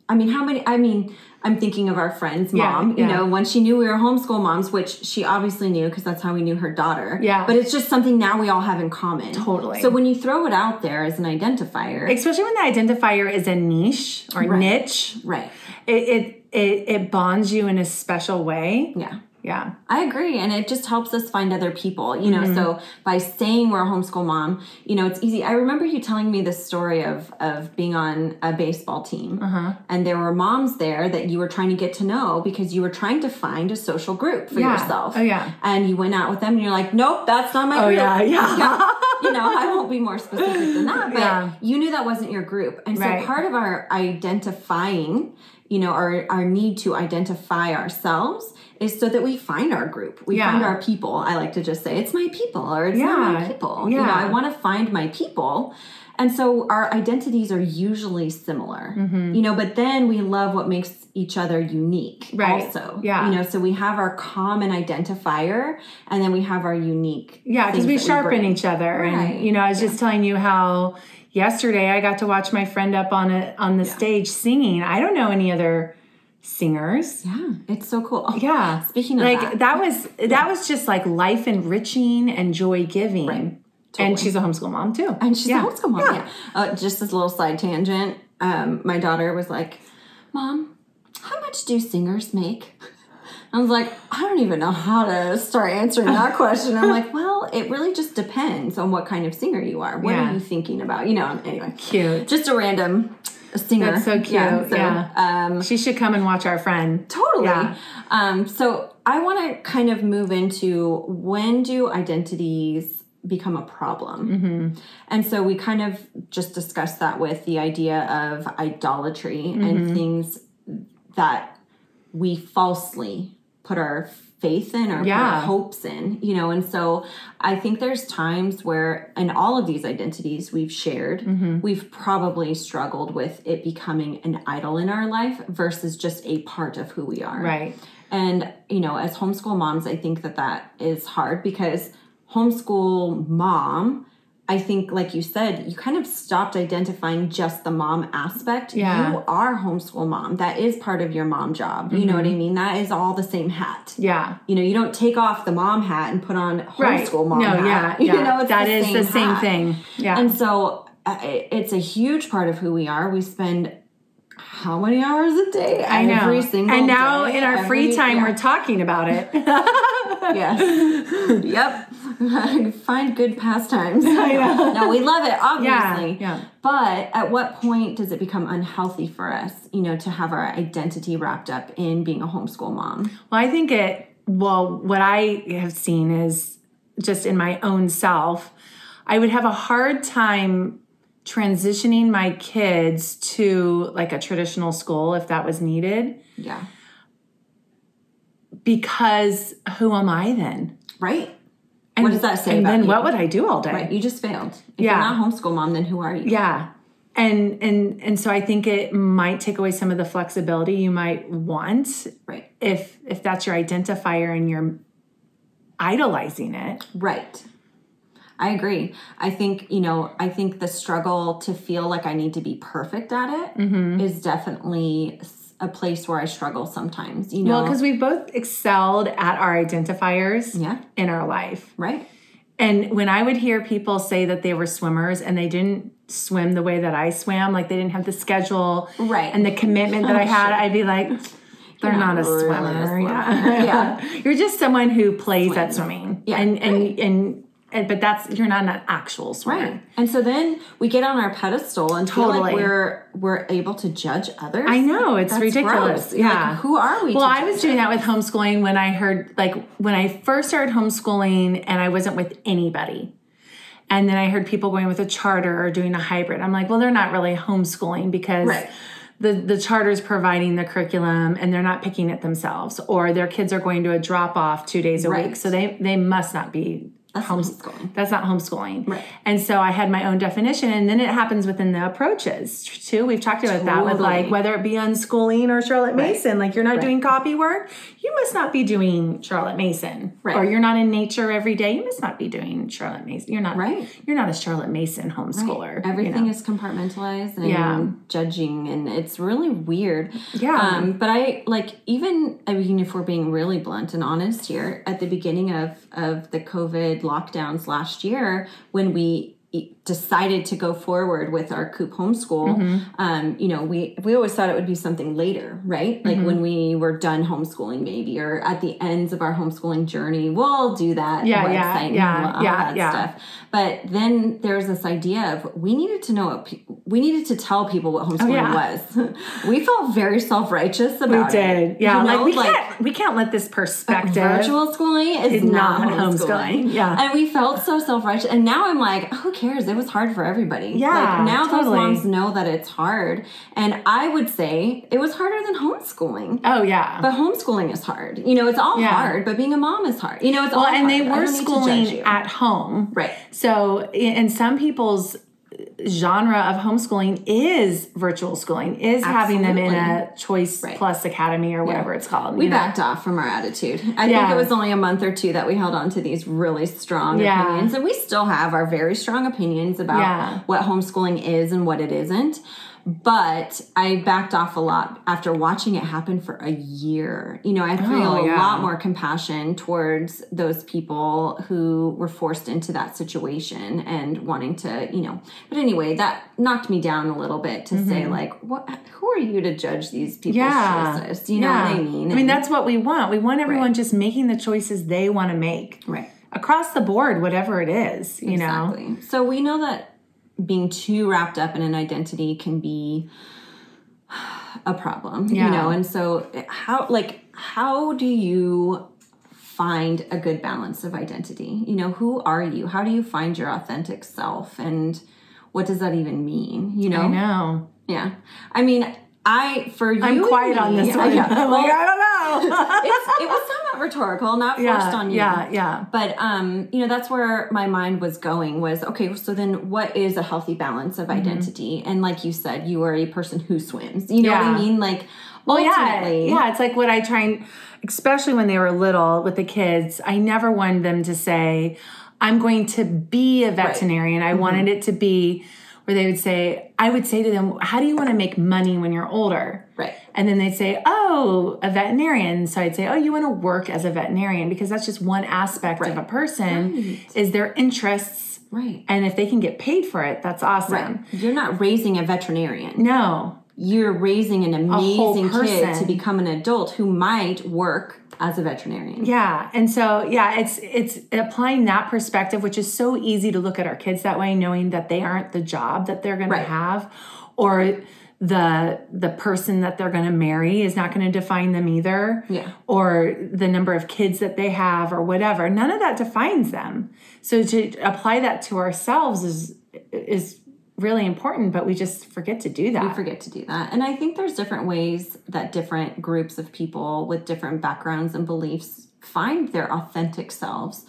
Speaker 2: I mean, how many I mean, I'm thinking of our friend's
Speaker 1: Yeah,
Speaker 2: mom, you know, when she knew we were homeschool moms, which she obviously knew because that's how we knew her daughter.
Speaker 1: Yeah.
Speaker 2: But it's just something now we all have in common.
Speaker 1: Totally.
Speaker 2: So when you throw it out there as an identifier,
Speaker 1: especially when the identifier is a niche or
Speaker 2: Right.
Speaker 1: niche
Speaker 2: right.
Speaker 1: it, it it it bonds you in a special way
Speaker 2: Yeah.
Speaker 1: Yeah
Speaker 2: I agree. And it just helps us find other people, you know.
Speaker 1: Mm-hmm.
Speaker 2: So by saying we're a homeschool mom, you know, it's easy. I remember you telling me this story of of being on a baseball team.
Speaker 1: Uh-huh.
Speaker 2: And there were moms there that you were trying to get to know because you were trying to find a social group for
Speaker 1: Yeah.
Speaker 2: yourself.
Speaker 1: Oh, yeah.
Speaker 2: And you went out with them and you're like, nope, that's not my
Speaker 1: oh
Speaker 2: group.
Speaker 1: yeah yeah
Speaker 2: you know, I won't be more specific than that, but
Speaker 1: Yeah.
Speaker 2: you knew that wasn't your group. And so
Speaker 1: Right.
Speaker 2: part of our identifying, you know, our, our need to identify ourselves is so that we find our group. We
Speaker 1: Yeah.
Speaker 2: find our people. I like to just say, it's my people or it's not my
Speaker 1: Yeah.
Speaker 2: people. You know, I want to find my people. And so our identities are usually similar,
Speaker 1: Mm-hmm.
Speaker 2: you know, but then we love what makes each other unique
Speaker 1: Right.
Speaker 2: also.
Speaker 1: Yeah.
Speaker 2: You know, so we have our common identifier and then we have our unique.
Speaker 1: yeah because we sharpen
Speaker 2: bring.
Speaker 1: each other
Speaker 2: Right.
Speaker 1: and you know i was just telling you how yesterday i got to watch my friend up on a on the stage singing i don't know any other singers
Speaker 2: Yeah, it's so cool.
Speaker 1: Yeah
Speaker 2: Speaking of
Speaker 1: like
Speaker 2: that,
Speaker 1: that, was that was just like life enriching and joy giving
Speaker 2: Right.
Speaker 1: and she's a homeschool mom too
Speaker 2: and she's
Speaker 1: yeah.
Speaker 2: a homeschool mom. Yeah. Uh, just this little side tangent. Um, my daughter was like, "Mom, how much do singers make?" I was like, I don't even know how to start answering that question. I'm like, well, it really just depends on what kind of singer you are. What
Speaker 1: Yeah.
Speaker 2: are you thinking about? You know. Anyway,
Speaker 1: cute
Speaker 2: just a random singer.
Speaker 1: That's so cute,
Speaker 2: so,
Speaker 1: yeah.
Speaker 2: Um,
Speaker 1: she should come and watch our friend
Speaker 2: Totally.
Speaker 1: Yeah.
Speaker 2: Um, so I want to kind of move into when do identities become a problem?
Speaker 1: Mm-hmm.
Speaker 2: And so we kind of just discussed that with the idea of idolatry
Speaker 1: Mm-hmm.
Speaker 2: and things that we falsely put our faith in or
Speaker 1: Yeah.
Speaker 2: our hopes in, you know. And so I think there's times where, in all of these identities we've shared,
Speaker 1: Mm-hmm.
Speaker 2: we've probably struggled with it becoming an idol in our life versus just a part of who we are.
Speaker 1: right
Speaker 2: And, you know, as homeschool moms, I think that that is hard because homeschool mom, I think, like you said, you kind of stopped identifying just the mom aspect.
Speaker 1: Yeah.
Speaker 2: You are homeschool mom. That is part of your mom job. You know what I mean? That is all the same hat.
Speaker 1: yeah
Speaker 2: You know, you don't take off the mom hat and put on
Speaker 1: right
Speaker 2: homeschool mom
Speaker 1: no
Speaker 2: hat.
Speaker 1: yeah, yeah.
Speaker 2: You know, it's
Speaker 1: that
Speaker 2: the
Speaker 1: is
Speaker 2: same
Speaker 1: the same
Speaker 2: hat.
Speaker 1: thing yeah
Speaker 2: And so uh, it's a huge part of who we are. We spend how many hours a day?
Speaker 1: I know.
Speaker 2: Every single
Speaker 1: and now
Speaker 2: day,
Speaker 1: in our free time,
Speaker 2: yeah.
Speaker 1: we're talking about it.
Speaker 2: yes. yep. Find good pastimes. no, we love it, obviously.
Speaker 1: Yeah. yeah.
Speaker 2: But at what point does it become unhealthy for us, you know, to have our identity wrapped up in being a homeschool mom?
Speaker 1: Well, I think it, well, what I have seen is just in my own self, I would have a hard time transitioning my kids to like a traditional school if that was needed
Speaker 2: Yeah.
Speaker 1: Because who am I then?
Speaker 2: Right.
Speaker 1: And,
Speaker 2: What does that say
Speaker 1: And then
Speaker 2: you?
Speaker 1: what would I do all day?
Speaker 2: Right. You just failed. If
Speaker 1: Yeah.
Speaker 2: you're not homeschool mom, then who are you?
Speaker 1: Yeah. And and and so I think it might take away some of the flexibility you might want
Speaker 2: Right.
Speaker 1: if if that's your identifier and you're idolizing it.
Speaker 2: Right. I agree. I think, you know, I think the struggle to feel like I need to be perfect at it is
Speaker 1: Mm-hmm.
Speaker 2: definitely s- a place where I struggle sometimes, you know.
Speaker 1: Well, because we've both excelled at our identifiers
Speaker 2: yeah,
Speaker 1: in our life.
Speaker 2: right.
Speaker 1: And when I would hear people say that they were swimmers and they didn't swim the way that I swam, like they didn't have the schedule
Speaker 2: Right.
Speaker 1: and the commitment that I had, I'd be like, they're not,
Speaker 2: not
Speaker 1: a
Speaker 2: really a
Speaker 1: swimmer.
Speaker 2: swimmer.
Speaker 1: Yeah.
Speaker 2: Yeah.
Speaker 1: You're just someone who plays at swimming.
Speaker 2: Yeah,
Speaker 1: And and, and and but that's you're not an actual swimmer.
Speaker 2: Right. And so then we get on our pedestal and feel like we're we're able to judge others.
Speaker 1: I know it's
Speaker 2: That's
Speaker 1: ridiculous.
Speaker 2: gross. You're like,
Speaker 1: Yeah.
Speaker 2: who are we?
Speaker 1: Well, I was doing that with homeschooling when I heard, like, when I first started homeschooling and I wasn't with anybody. And then I heard people going with a charter or doing a hybrid. I'm like, well, they're not really homeschooling because
Speaker 2: Right.
Speaker 1: the, the charter is providing the curriculum and they're not picking it themselves, or their kids are going to a drop off two days a
Speaker 2: Right.
Speaker 1: week. So they, they must not be
Speaker 2: That's
Speaker 1: homes-
Speaker 2: homeschooling.
Speaker 1: That's not homeschooling.
Speaker 2: Right.
Speaker 1: And so I had my own definition. And then it happens within the approaches too. We've talked about that with like whether it be unschooling or Charlotte Mason. Like you're not doing copy work, you must not be doing Charlotte Mason.
Speaker 2: Right.
Speaker 1: Or you're not in nature every day, you must not be doing Charlotte Mason. You're not
Speaker 2: Right.
Speaker 1: You're not a Charlotte Mason homeschooler. you
Speaker 2: Everything
Speaker 1: know?
Speaker 2: is compartmentalized and
Speaker 1: Yeah.
Speaker 2: judging, and it's really weird.
Speaker 1: Yeah.
Speaker 2: Um, but I like even I mean, if we're being really blunt and honest here, at the beginning of of the COVID lockdowns last year, when we decided to go forward with our coop homeschool
Speaker 1: Mm-hmm.
Speaker 2: um, you know we we always thought it would be something later right like
Speaker 1: Mm-hmm.
Speaker 2: when we were done homeschooling maybe or at the ends of our homeschooling journey we'll do that
Speaker 1: Yeah,
Speaker 2: website
Speaker 1: yeah,
Speaker 2: and
Speaker 1: yeah,
Speaker 2: all
Speaker 1: yeah,
Speaker 2: that
Speaker 1: yeah.
Speaker 2: stuff but then there was this idea of we needed to know what pe- we needed to tell people what homeschooling
Speaker 1: Oh, yeah.
Speaker 2: was we felt very self-righteous
Speaker 1: we
Speaker 2: about it
Speaker 1: did. Yeah.
Speaker 2: You know,
Speaker 1: like we can't we can't let this perspective
Speaker 2: virtual schooling is
Speaker 1: It's
Speaker 2: not,
Speaker 1: not
Speaker 2: homeschooling.
Speaker 1: homeschooling, yeah.
Speaker 2: And we felt so self righteous. And now I'm like, who cares? It was hard for everybody.
Speaker 1: Yeah,
Speaker 2: Like now
Speaker 1: totally.
Speaker 2: those moms know that it's hard. And I would say it was harder than homeschooling.
Speaker 1: Oh yeah.
Speaker 2: But homeschooling is hard. You know, it's all
Speaker 1: Yeah.
Speaker 2: hard, but being a mom is hard. You know, it's all
Speaker 1: well, and they
Speaker 2: hard. I
Speaker 1: were
Speaker 2: don't need to
Speaker 1: schooling at home.
Speaker 2: Right.
Speaker 1: So, in some people's genre of homeschooling is virtual schooling, is having them in a choice
Speaker 2: Right.
Speaker 1: plus academy or whatever it's called.
Speaker 2: We
Speaker 1: you know?
Speaker 2: backed off from our attitude. I
Speaker 1: Yeah.
Speaker 2: think it was only a month or two that we held on to these really strong
Speaker 1: Yeah.
Speaker 2: opinions. And we still have our very strong opinions about
Speaker 1: Yeah.
Speaker 2: what homeschooling is and what it isn't. But I backed off a lot after watching it happen for a year. You know, I feel
Speaker 1: Oh,
Speaker 2: a lot more compassion towards those people who were forced into that situation and wanting to, you know. But anyway, that knocked me down a little bit to say, like, what? Who are you to judge these people's
Speaker 1: Mm-hmm. Yeah.
Speaker 2: choices? You know
Speaker 1: Yeah.
Speaker 2: what I mean?
Speaker 1: I mean,
Speaker 2: And-
Speaker 1: that's what we want. We want everyone
Speaker 2: Right.
Speaker 1: just making the choices they want to make
Speaker 2: right.
Speaker 1: across the board, whatever it is, you know?
Speaker 2: So we know that being too wrapped up in an identity can be a problem,
Speaker 1: Yeah.
Speaker 2: you know. And so how like how do you find a good balance of identity? You know, who are you? How do you find your authentic self and what does that even mean? You know?
Speaker 1: I know.
Speaker 2: Yeah. I mean, I for you
Speaker 1: I'm quiet on this one.
Speaker 2: Yeah.
Speaker 1: I'm like, I don't know.
Speaker 2: it's, it was rhetorical, not forced
Speaker 1: yeah,
Speaker 2: on you.
Speaker 1: yeah, yeah.
Speaker 2: But um, you know, that's where my mind was going was okay, so then what is a healthy balance
Speaker 1: Mm-hmm.
Speaker 2: of identity? And like you said, you are a person who swims. You know what I mean? Like
Speaker 1: Well, yeah,
Speaker 2: ultimately,
Speaker 1: yeah. It's like what I try and, especially when they were little with the kids, I never wanted them to say, "I'm going to be a veterinarian."
Speaker 2: Mm-hmm.
Speaker 1: I wanted it to be where they would say, I would say to them, "How do you want to make money when you're older?"
Speaker 2: Right.
Speaker 1: And then they'd say, "Oh, a veterinarian." So I'd say, "Oh, you want to work as a veterinarian because that's just one aspect of a person is their interests."
Speaker 2: Right.
Speaker 1: And if they can get paid for it, that's awesome.
Speaker 2: Right. You're not raising a veterinarian.
Speaker 1: No.
Speaker 2: You're raising an amazing kid to become an adult who might work as a veterinarian.
Speaker 1: Yeah. And so yeah, it's it's applying that perspective, which is so easy to look at our kids that way, knowing that they aren't the job that they're gonna have or the the person that they're going to marry is not going to define them either
Speaker 2: Yeah.
Speaker 1: or the number of kids that they have or whatever none of that defines them so to apply that to ourselves is is really important but we just forget to do that
Speaker 2: We forget to do that. And I think there's different ways that different groups of people with different backgrounds and beliefs find their authentic selves.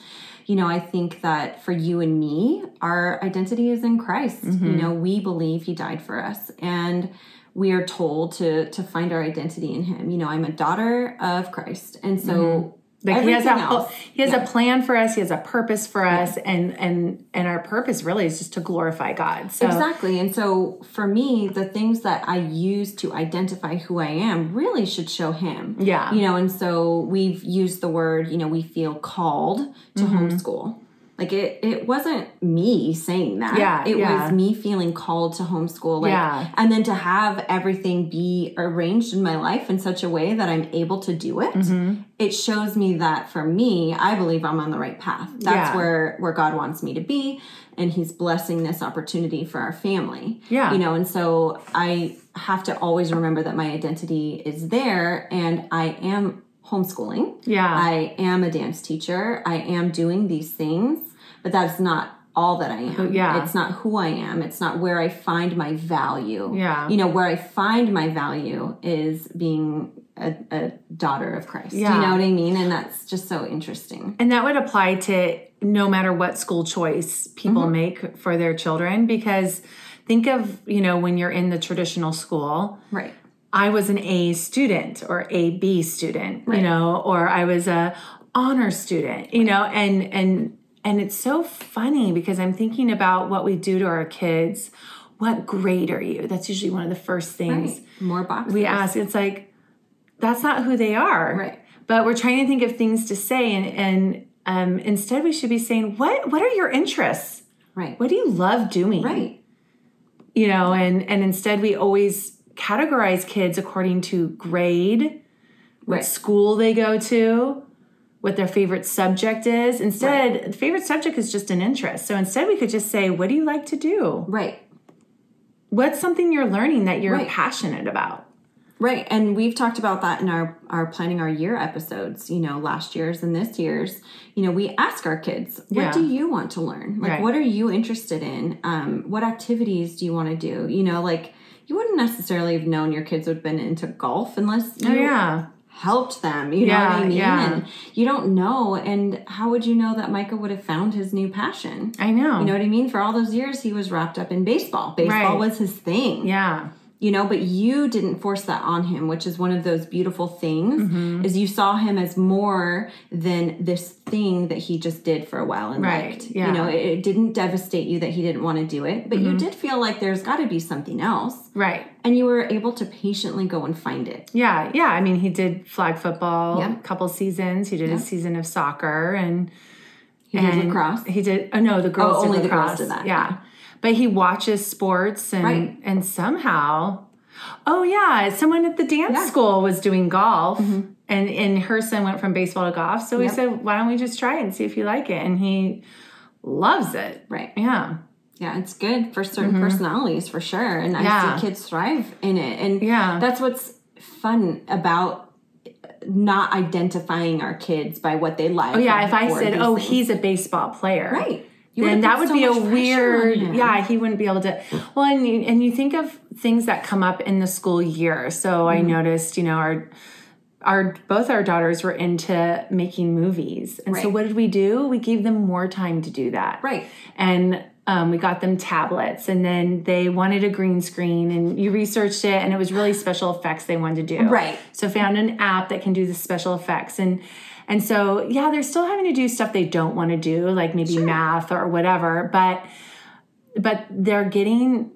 Speaker 2: You know, I think that for you and me, our identity is in Christ.
Speaker 1: Mm-hmm.
Speaker 2: You know, we believe he died for us and we are told to to find our identity in him. You know, I'm a daughter of Christ. And so
Speaker 1: like he has a
Speaker 2: else-
Speaker 1: he has
Speaker 2: yeah.
Speaker 1: a plan for us he has a purpose for us and and and our purpose really is just to glorify god so
Speaker 2: Exactly. And so for me, the things that I use to identify who I am really should show him.
Speaker 1: Yeah.
Speaker 2: You know, and so we've used the word, you know, we feel called to
Speaker 1: Mm-hmm.
Speaker 2: homeschool. Like it it wasn't me saying that.
Speaker 1: Yeah,
Speaker 2: It
Speaker 1: yeah.
Speaker 2: was me feeling called to homeschool. Like
Speaker 1: Yeah.
Speaker 2: and then to have everything be arranged in my life in such a way that I'm able to do it.
Speaker 1: Mm-hmm.
Speaker 2: It shows me that for me, I believe I'm on the right path. That's
Speaker 1: Yeah.
Speaker 2: where where God wants me to be and he's blessing this opportunity for our family.
Speaker 1: Yeah.
Speaker 2: You know, and so I have to always remember that my identity is there and I am homeschooling.
Speaker 1: Yeah.
Speaker 2: I am a dance teacher. I am doing these things, but that's not all that I am.
Speaker 1: yeah.
Speaker 2: It's not who I am. It's not where I find my value.
Speaker 1: Yeah.
Speaker 2: You know, where I find my value is being a, a daughter of Christ.
Speaker 1: Yeah.
Speaker 2: You know what I mean? And that's just so interesting.
Speaker 1: And that would apply to no matter what school choice people
Speaker 2: Mm-hmm.
Speaker 1: make for their children because think of, you know, when you're in the traditional school,
Speaker 2: Right.
Speaker 1: I was an A student or a B student, you know, or I was a honor student, you know, and and and it's so funny because I'm thinking about what we do to our kids. What grade are you? That's usually one of the first things
Speaker 2: Right. More boxes.
Speaker 1: we ask. It's like that's not who they are.
Speaker 2: Right.
Speaker 1: But we're trying to think of things to say and and um, instead we should be saying what what are your interests?
Speaker 2: Right.
Speaker 1: What do you love doing?
Speaker 2: Right.
Speaker 1: you know and and instead we always categorize kids according to grade what
Speaker 2: Right.
Speaker 1: school they go to what their favorite subject is instead the favorite subject is just an interest so instead we could just say what do you like to do
Speaker 2: Right.
Speaker 1: what's something you're learning that you're
Speaker 2: Right.
Speaker 1: passionate about
Speaker 2: Right. And we've talked about that in our, our planning our year episodes, you know, last year's and this year's. You know, we ask our kids, what
Speaker 1: Yeah.
Speaker 2: do you want to learn? Like,
Speaker 1: Right.
Speaker 2: what are you interested in? Um, what activities do you want to do? You know, like, you wouldn't necessarily have known your kids would have been into golf unless oh, you
Speaker 1: oh yeah
Speaker 2: helped them. You know what I mean?
Speaker 1: yeah.
Speaker 2: And you don't know. And how would you know that Micah would have found his new passion?
Speaker 1: i know
Speaker 2: You know what I mean? For all those years, he was wrapped up in baseball. Baseball
Speaker 1: Right.
Speaker 2: was his thing
Speaker 1: yeah
Speaker 2: you know but you didn't force that on him which is one of those beautiful things
Speaker 1: Mm-hmm.
Speaker 2: is you saw him as more than this thing that he just did for a while and
Speaker 1: Right,
Speaker 2: liked
Speaker 1: yeah.
Speaker 2: you know it, it didn't devastate you that he didn't want to do it but you did feel like there's got to be something else
Speaker 1: right
Speaker 2: and you were able to patiently go and find it
Speaker 1: yeah yeah i mean he did flag football
Speaker 2: Yeah.
Speaker 1: a couple seasons he did a season of soccer and
Speaker 2: he did
Speaker 1: and
Speaker 2: lacrosse
Speaker 1: He did. Oh no, the girls.
Speaker 2: Oh,
Speaker 1: did
Speaker 2: only the girls did that,
Speaker 1: Yeah.
Speaker 2: yeah.
Speaker 1: But he watches sports and
Speaker 2: Right.
Speaker 1: and somehow, oh yeah, someone at the dance
Speaker 2: Yeah. Mm-hmm.
Speaker 1: school was doing golf, and and her son went from baseball to golf. So we
Speaker 2: Yep.
Speaker 1: said, why don't we just try it and see if you like it? And he loves it.
Speaker 2: right
Speaker 1: Yeah.
Speaker 2: yeah it's good for certain personalities for sure and
Speaker 1: Mm-hmm. Yeah.
Speaker 2: i see kids thrive in it and
Speaker 1: Yeah.
Speaker 2: that's what's fun about not identifying our kids by what they like
Speaker 1: Oh yeah. If I said, oh,
Speaker 2: things.
Speaker 1: he's a baseball player,
Speaker 2: right You
Speaker 1: then that would
Speaker 2: so
Speaker 1: be a
Speaker 2: much pressure on
Speaker 1: weird yeah he wouldn't be able to well and you, and you think of things that come up in the school year. So i
Speaker 2: Mm-hmm.
Speaker 1: noticed you know our our both our daughters were into making movies. And so what did we do? We gave them more time to do that.
Speaker 2: Right.
Speaker 1: and um, we got them tablets and then they wanted a green screen and you researched it and it was really special effects they wanted to do.
Speaker 2: Right.
Speaker 1: so found an app that can do the special effects and and so yeah they're still having to do stuff they don't want to do like maybe math or whatever but but they're getting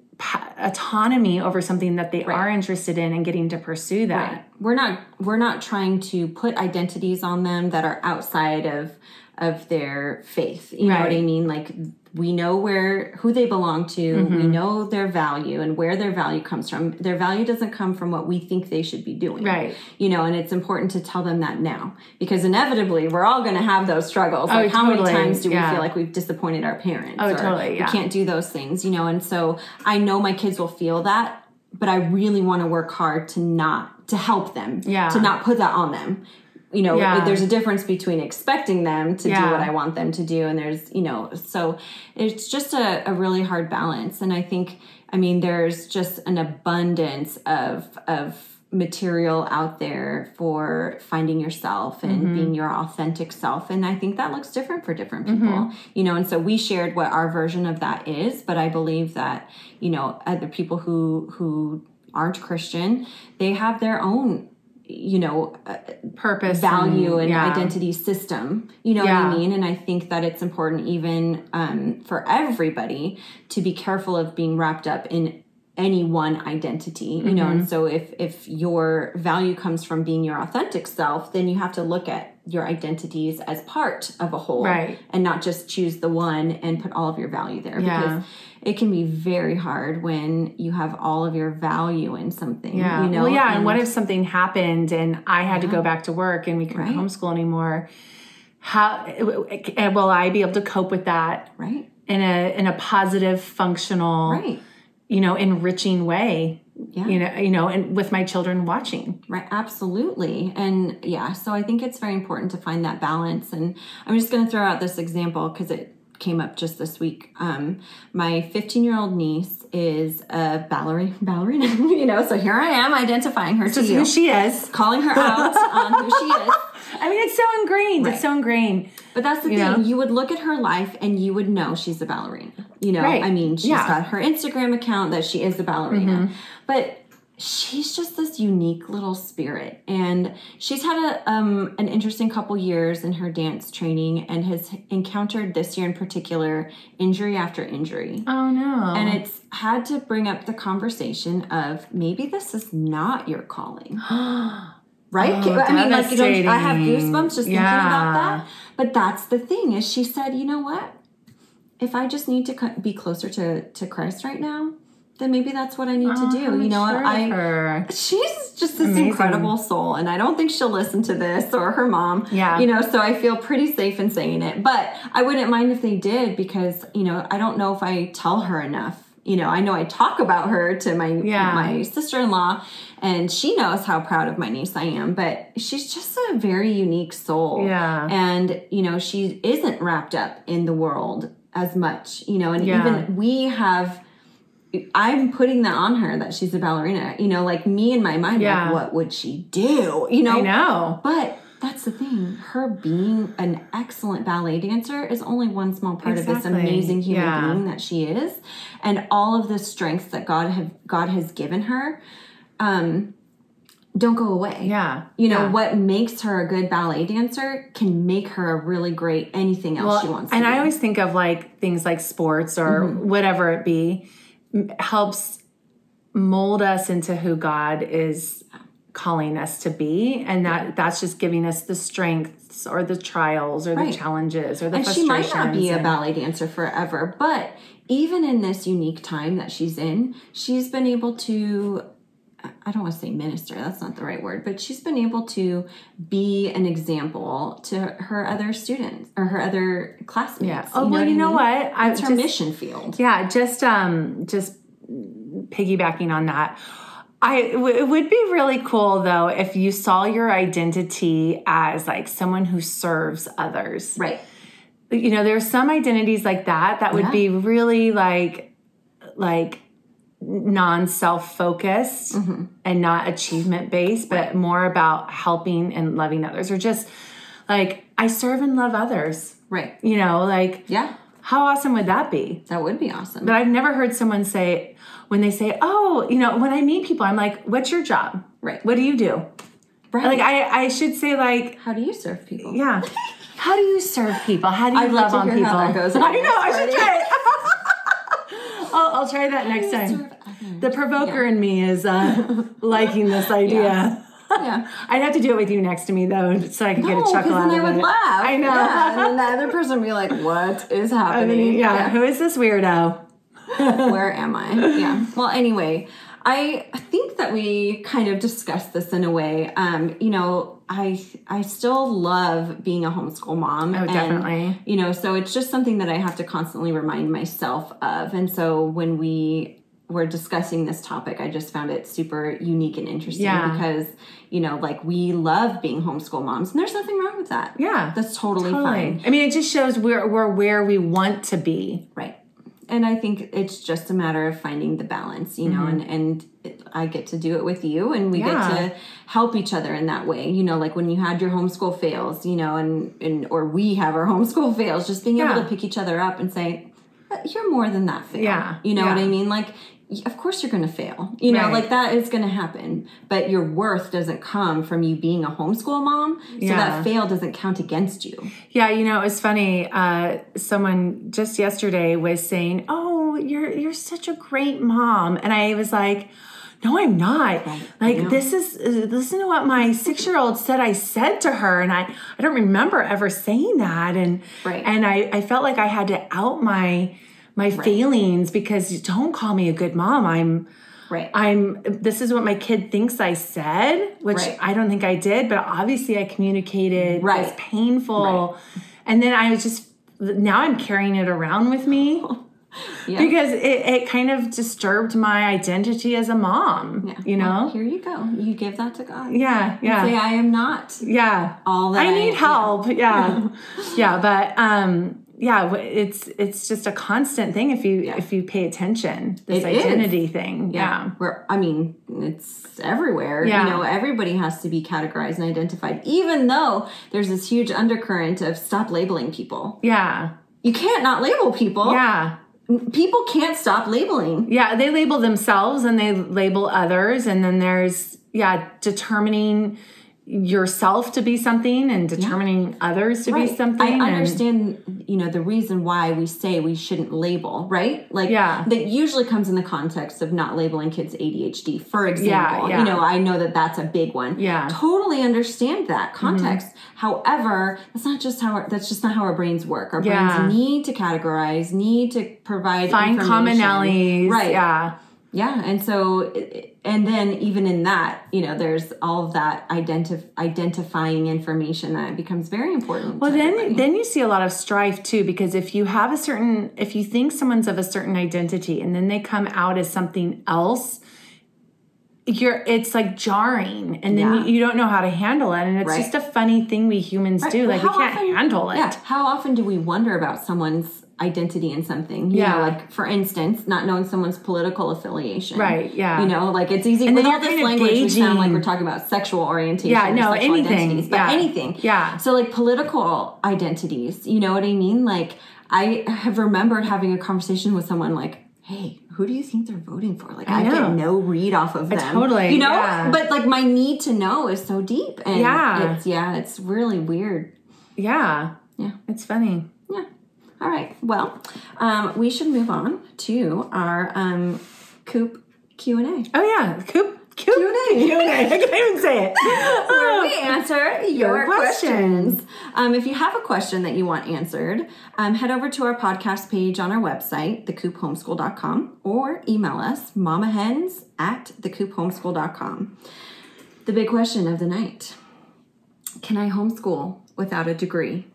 Speaker 1: autonomy over something that they are interested in and getting to pursue that.
Speaker 2: We're not we're not trying to put identities on them that are outside of of their faith. You know what I mean? Like we know where who they belong to.
Speaker 1: Mm-hmm.
Speaker 2: We know their value and where their value comes from. Their value doesn't come from what we think they should be doing.
Speaker 1: Right.
Speaker 2: You know, and it's important to tell them that now because inevitably we're all going to have those struggles. Like how
Speaker 1: Oh, totally.
Speaker 2: many times do we feel like we've disappointed our parents?
Speaker 1: Oh,
Speaker 2: or
Speaker 1: totally, yeah.
Speaker 2: We can't do those things, you know. And so I know my kids will feel that, but I really want to work hard to not to help them.
Speaker 1: Yeah.
Speaker 2: To not put that on them. You know,
Speaker 1: Yeah.
Speaker 2: there's a difference between expecting them to do what I want them to do, and there's, you know, so it's just a, a really hard balance. And I think, I mean, there's just an abundance of of material out there for finding yourself and
Speaker 1: Mm-hmm.
Speaker 2: being your authentic self and i think that looks different for different
Speaker 1: Mm-hmm.
Speaker 2: people you know and so we shared what our version of that is but i believe that you know other people who who aren't christian they have their own you know uh,
Speaker 1: Purpose,
Speaker 2: value and
Speaker 1: yeah.
Speaker 2: identity system. You know what I mean? And I think that it's important even um, for everybody to be careful of being wrapped up in any one identity you know
Speaker 1: Mm-hmm.
Speaker 2: and so if if your value comes from being your authentic self then you have to look at your identities as part of a whole
Speaker 1: Right.
Speaker 2: and not just choose the one and put all of your value there
Speaker 1: Yeah.
Speaker 2: because it can be very hard when you have all of your value in something
Speaker 1: Yeah.
Speaker 2: you know
Speaker 1: well, yeah. And, what if something happened and I had to
Speaker 2: Uh-huh.
Speaker 1: go back to work and we couldn't
Speaker 2: Right.
Speaker 1: homeschool anymore? How will I be able to cope with that
Speaker 2: right
Speaker 1: in a in a positive, functional,
Speaker 2: right
Speaker 1: you know, enriching way?
Speaker 2: Yeah.
Speaker 1: You know, you know, and with my children watching.
Speaker 2: Right, absolutely. And yeah, so I think it's very important to find that balance. And I'm just going to throw out this example because it came up just this week. Um, my 15 year old niece is a ballerina, ballerina, you know, so here I am identifying her to
Speaker 1: Just
Speaker 2: you,
Speaker 1: who she is.
Speaker 2: calling her out on who she is.
Speaker 1: I mean, it's so ingrained. It's so ingrained.
Speaker 2: But that's the
Speaker 1: You
Speaker 2: thing.
Speaker 1: know?
Speaker 2: You would look at her life and you would know she's a ballerina. You know,
Speaker 1: Right.
Speaker 2: I mean, she's
Speaker 1: Yeah.
Speaker 2: got her Instagram account that she is a ballerina.
Speaker 1: Mm-hmm.
Speaker 2: But she's just this unique little spirit. And she's had a um an interesting couple years in her dance training and has encountered this year in particular injury after injury.
Speaker 1: Oh no.
Speaker 2: And it's had to bring up the conversation of maybe this is not your calling. Right?
Speaker 1: Oh,
Speaker 2: I mean, like, you don't, I have goosebumps just thinking about that. But that's the thing is she said, you know what? If I just need to be closer to, to Christ right now, then maybe that's what I need to oh, do. You know?
Speaker 1: Sure
Speaker 2: I
Speaker 1: her.
Speaker 2: she's just this
Speaker 1: Amazing.
Speaker 2: incredible soul and i don't think she'll listen to this or her mom
Speaker 1: Yeah.
Speaker 2: you know so i feel pretty safe in saying it but i wouldn't mind if they did because you know i don't know if i tell her enough you know i know i talk about her to my
Speaker 1: Yeah.
Speaker 2: my sister-in-law and she knows how proud of my niece i am but she's just a very unique soul
Speaker 1: Yeah.
Speaker 2: and you know she isn't wrapped up in the world as much you know and
Speaker 1: Yeah.
Speaker 2: even we have I'm putting that on her that she's a ballerina. You know, like me in my mind,
Speaker 1: Yeah.
Speaker 2: like what would she do? You know,
Speaker 1: I know.
Speaker 2: But that's the thing. Her being an excellent ballet dancer is only one small part of this amazing human
Speaker 1: Yeah.
Speaker 2: being that she is, and all of the strengths that God have God has given her. Um, don't go away.
Speaker 1: Yeah.
Speaker 2: You know
Speaker 1: Yeah.
Speaker 2: what makes her a good ballet dancer can make her a really great anything else she wants.
Speaker 1: and
Speaker 2: to
Speaker 1: I always think of like things like sports or
Speaker 2: Mm-hmm.
Speaker 1: whatever it be helps mold us into who God is calling us to be and that that's just giving us the strengths or the trials or
Speaker 2: Right.
Speaker 1: the challenges or the
Speaker 2: and she might not be a ballet dancer forever but even in this unique time that she's in she's been able to i don't want to say minister that's not the right word but she's been able to be an example to her other students or her other classmates
Speaker 1: yeah oh well you know
Speaker 2: I mean?
Speaker 1: what I
Speaker 2: it's her
Speaker 1: just-
Speaker 2: mission field
Speaker 1: Yeah, just um just piggybacking on that. I w- it would be really cool though if you saw your identity as like someone who serves others.
Speaker 2: right
Speaker 1: You know, there's some identities like that that would
Speaker 2: Yeah.
Speaker 1: be really like like non-self-focused
Speaker 2: Mm-hmm.
Speaker 1: and not achievement based, but more about helping and loving others or just like I serve and love others.
Speaker 2: right
Speaker 1: You know, like
Speaker 2: yeah
Speaker 1: how awesome would that be?
Speaker 2: that would be awesome
Speaker 1: But I've never heard someone say, when they say, oh, you know, when I meet people, I'm like, what's your job?
Speaker 2: Right.
Speaker 1: What do you do?
Speaker 2: right
Speaker 1: Like, I, I should say, like,
Speaker 2: how do you serve people
Speaker 1: yeah. How do you serve people? How do you
Speaker 2: I'd
Speaker 1: love on people?
Speaker 2: how that goes
Speaker 1: I know, I should try it. I'll, I'll try that next time. The provoker in me is uh, liking this idea.
Speaker 2: Yeah.
Speaker 1: I'd have to do it with you next to me though, so I could get a chuckle out of it.
Speaker 2: No, because then
Speaker 1: of
Speaker 2: I would
Speaker 1: it.
Speaker 2: laugh.
Speaker 1: I know.
Speaker 2: Yeah, and then the other person would be like, "What is
Speaker 1: I
Speaker 2: happening?
Speaker 1: mean, yeah. Who is this weirdo?
Speaker 2: Where am I? Yeah. Well, anyway, I think that we kind of discussed this in a way. Um, you know, I I still love being a homeschool mom.
Speaker 1: Oh, definitely.
Speaker 2: You know, so it's just something that I have to constantly remind myself of. And so when we were discussing this topic, I just found it super unique and interesting
Speaker 1: Yeah.
Speaker 2: because, you know, like we love being homeschool moms and there's nothing wrong with that.
Speaker 1: Yeah,
Speaker 2: That's totally,
Speaker 1: totally.
Speaker 2: fine.
Speaker 1: I mean, it just shows we're we're where we want to be.
Speaker 2: Right. And I think it's just a matter of finding the balance, you know, and, and I get to do it with you and we
Speaker 1: Mm-hmm. Yeah.
Speaker 2: get to help each other in that way. You know, like when you had your homeschool fails, you know, and, and or we have our homeschool fails, just being able to pick each other up and say, "Uh, you're more than that fail.
Speaker 1: Yeah.
Speaker 2: You know what I mean? Like, of course you're going to fail. You know,
Speaker 1: Right.
Speaker 2: like that is going to happen. But your worth doesn't come from you being a homeschool mom. So
Speaker 1: Yeah.
Speaker 2: that fail doesn't count against you.
Speaker 1: Yeah, you know, it was funny. Uh, someone just yesterday was saying, "Oh, you're you're such a great mom," and I was like, "No, I'm not. Like this is listen to what my six year old said. I said to her, and I I don't remember ever saying that, and
Speaker 2: Right.
Speaker 1: and I I felt like I had to out my my feelings because don't call me a good mom. I'm."
Speaker 2: Right.
Speaker 1: I'm this is what my kid thinks I said, which
Speaker 2: Right.
Speaker 1: I don't think I did, but obviously I communicated
Speaker 2: Right.
Speaker 1: was painful. And then I was just now I'm carrying it around with me
Speaker 2: yeah.
Speaker 1: because it, it kind of disturbed my identity as a mom.
Speaker 2: Yeah.
Speaker 1: You
Speaker 2: Well,
Speaker 1: know?
Speaker 2: here you go. You give that to God.
Speaker 1: Yeah, yeah.
Speaker 2: Say, I am not
Speaker 1: yeah.
Speaker 2: all that
Speaker 1: I need
Speaker 2: yeah.
Speaker 1: help. Yeah. yeah, but um yeah, it's it's just a constant thing if you if you pay attention. This
Speaker 2: It is.
Speaker 1: identity thing. Yeah.
Speaker 2: Where I mean, it's everywhere.
Speaker 1: Yeah.
Speaker 2: You know, everybody has to be categorized and identified, even though there's this huge undercurrent of stop labeling people.
Speaker 1: Yeah.
Speaker 2: You can't not label people.
Speaker 1: Yeah.
Speaker 2: People can't stop labeling.
Speaker 1: Yeah, they label themselves and they label others, and then there's yeah, determining yourself to be something and determining others to be something.
Speaker 2: I
Speaker 1: and-
Speaker 2: understand, you know, the reason why we say we shouldn't label, right? Like,
Speaker 1: Yeah.
Speaker 2: that usually comes in the context of not labeling kids ADHD, for example.
Speaker 1: yeah.
Speaker 2: You know, I know that that's a big one.
Speaker 1: Yeah. Mm-hmm.
Speaker 2: totally understand that context. However, that's not just how our, that's just not how our brains work. Our
Speaker 1: Yeah.
Speaker 2: brains need to categorize, need to provide
Speaker 1: find commonalities.
Speaker 2: right?
Speaker 1: Yeah.
Speaker 2: Yeah, and so, and then even in that, you know, there's all of that identif- identifying information that becomes very important.
Speaker 1: Well, then
Speaker 2: everybody.
Speaker 1: then you see a lot of strife too, because if you have a certain, if you think someone's of a certain identity and then they come out as something else, you're it's like jarring, and then
Speaker 2: Yeah.
Speaker 1: you, you don't know how to handle it, and it's
Speaker 2: Right.
Speaker 1: just a funny thing we humans do.
Speaker 2: Well,
Speaker 1: Like we can't
Speaker 2: often-
Speaker 1: handle it.
Speaker 2: Yeah. How often do we wonder about someone's identity in something? You
Speaker 1: Yeah.
Speaker 2: Know, like for instance, not knowing someone's political affiliation.
Speaker 1: Right, yeah.
Speaker 2: You know, like it's easy
Speaker 1: And
Speaker 2: with all this language. We sound like we're talking about sexual orientation.
Speaker 1: Yeah, no, anything,
Speaker 2: identities, but
Speaker 1: yeah.
Speaker 2: anything.
Speaker 1: Yeah.
Speaker 2: So like political identities. You know what I mean? Like I have remembered having a conversation with someone like. Hey, who do you think they're voting for? Like, I,
Speaker 1: know.
Speaker 2: get no read off of uh, them.
Speaker 1: totally,
Speaker 2: you know.
Speaker 1: yeah.
Speaker 2: But like, my need to know is so deep, and
Speaker 1: Yeah.
Speaker 2: it's yeah, it's really weird.
Speaker 1: Yeah.
Speaker 2: Yeah.
Speaker 1: It's funny.
Speaker 2: Yeah. All right. Well, um, we should move on to our um, coop Q and A.
Speaker 1: Oh yeah. Coop. Coop.
Speaker 2: Q&A.
Speaker 1: Q&A. I can't even say it.
Speaker 2: Where we answer your
Speaker 1: questions.
Speaker 2: questions. Um, if you have a question that you want answered, um, head over to our podcast page on our website, thecoophomeschool.com, or email us, mamahens at thecoophomeschool.com. The big question of the night Can I homeschool without a degree?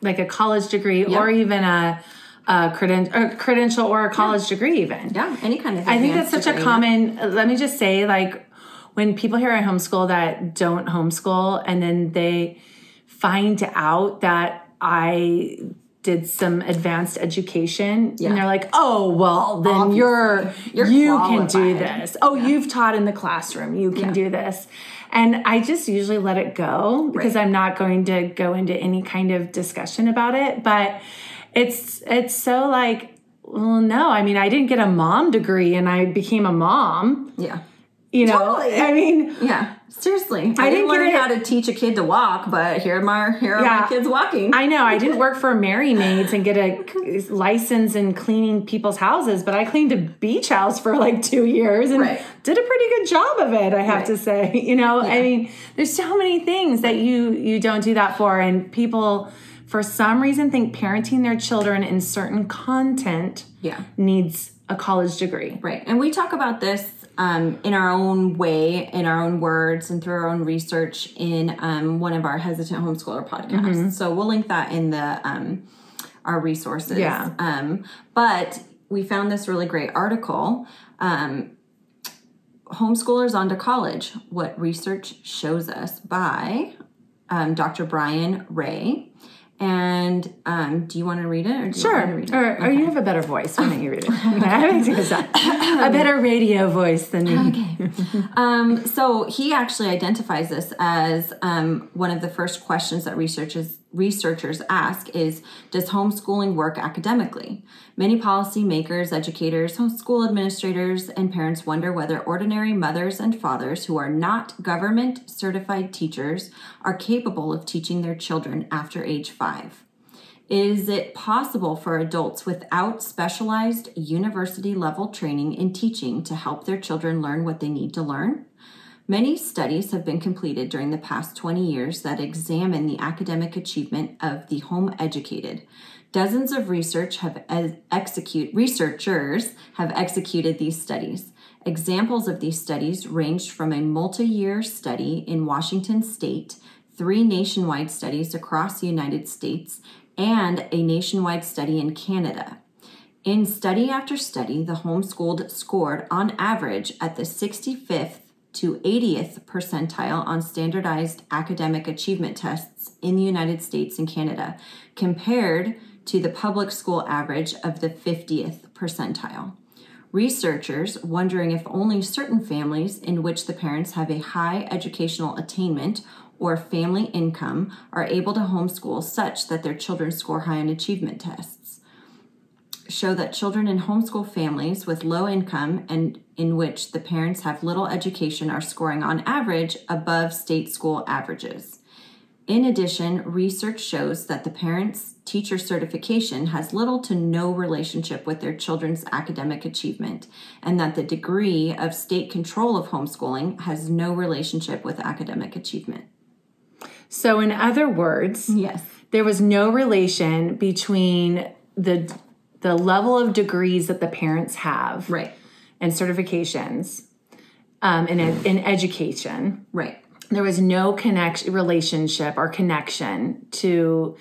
Speaker 1: Like a college degree or even a, a creden- or credential or a college degree even.
Speaker 2: Yeah, any kind of
Speaker 1: I think that's such a common. Let me just say, like, when people hear I homeschool that don't homeschool, and then they find out that I did some advanced education,
Speaker 2: Yeah.
Speaker 1: and they're like, "Oh, well, then you're,
Speaker 2: You're
Speaker 1: you can do this. Oh, you've taught in the classroom. You can do this." And I just usually let it go because I'm not going to go into any kind of discussion about it. But it's it's so like, well, no. I mean, I didn't get a mom degree, and I became a mom
Speaker 2: Yeah.
Speaker 1: you know
Speaker 2: Totally.
Speaker 1: i mean
Speaker 2: Yeah. Seriously. I,
Speaker 1: I
Speaker 2: didn't
Speaker 1: didn't
Speaker 2: learn how to teach a kid to walk, but here my here are
Speaker 1: Yeah.
Speaker 2: my kids walking.
Speaker 1: I know I didn't work for Merry Maids and get a license in cleaning people's houses, but I cleaned a beach house for like two years and
Speaker 2: Right.
Speaker 1: did a pretty good job of it. I have
Speaker 2: Right.
Speaker 1: to say, you know, I mean, there's so many things that you you don't do that for, and people for some reason think parenting their children in certain content
Speaker 2: yeah.
Speaker 1: needs a college degree.
Speaker 2: Right. And we talk about this um, in our own way, in our own words, and through our own research in um, one of our hesitant homeschooler podcasts.
Speaker 1: Mm-hmm.
Speaker 2: So we'll link that in the um, our resources.
Speaker 1: Yeah.
Speaker 2: Um, but we found this really great article. Um, Homeschoolers on to college: What research shows us by um, Dr. Brian Ray. And um, do you want to read it, or do you want to
Speaker 1: Sure.
Speaker 2: read it?
Speaker 1: Or, or you have a better voice. Why don't you read it? I think it's a, a better radio voice than me.
Speaker 2: Okay. um, so he actually identifies this as um, one of the first questions that researchers researchers ask is does homeschooling work academically many policymakers educators school administrators and parents wonder whether ordinary mothers and fathers who are not government certified teachers are capable of teaching their children after age five is it possible for adults without specialized university level training in teaching to help their children learn what they need to learn? Many studies have been completed during the past 20 years that examine the academic achievement of the home educated. Dozens of research have execute researchers have executed these studies. Examples of these studies ranged from a multi-year study in Washington state, three nationwide studies across the United States, and a nationwide study in Canada. In study after study, the homeschooled scored on average at the 65th to 80th percentile on standardized academic achievement tests in the United States and Canada, compared to the public school average of the 50th percentile. Researchers, wondering if only certain families in which the parents have a high educational attainment or family income, are able to homeschool such that their children score high on achievement tests show that children in homeschool families with low income and in which the parents have little education are scoring on average above state school averages. In addition, research shows that the parents' teacher certification has little to no relationship with their children's academic achievement, and that the degree of state control of homeschooling has no relationship with academic achievement.
Speaker 1: So, in other words,
Speaker 2: Yes.
Speaker 1: there was no relation between the the level of degrees that the parents have
Speaker 2: Right.
Speaker 1: and certifications um, in, in education.
Speaker 2: Right.
Speaker 1: There was no connection, relationship, or connection to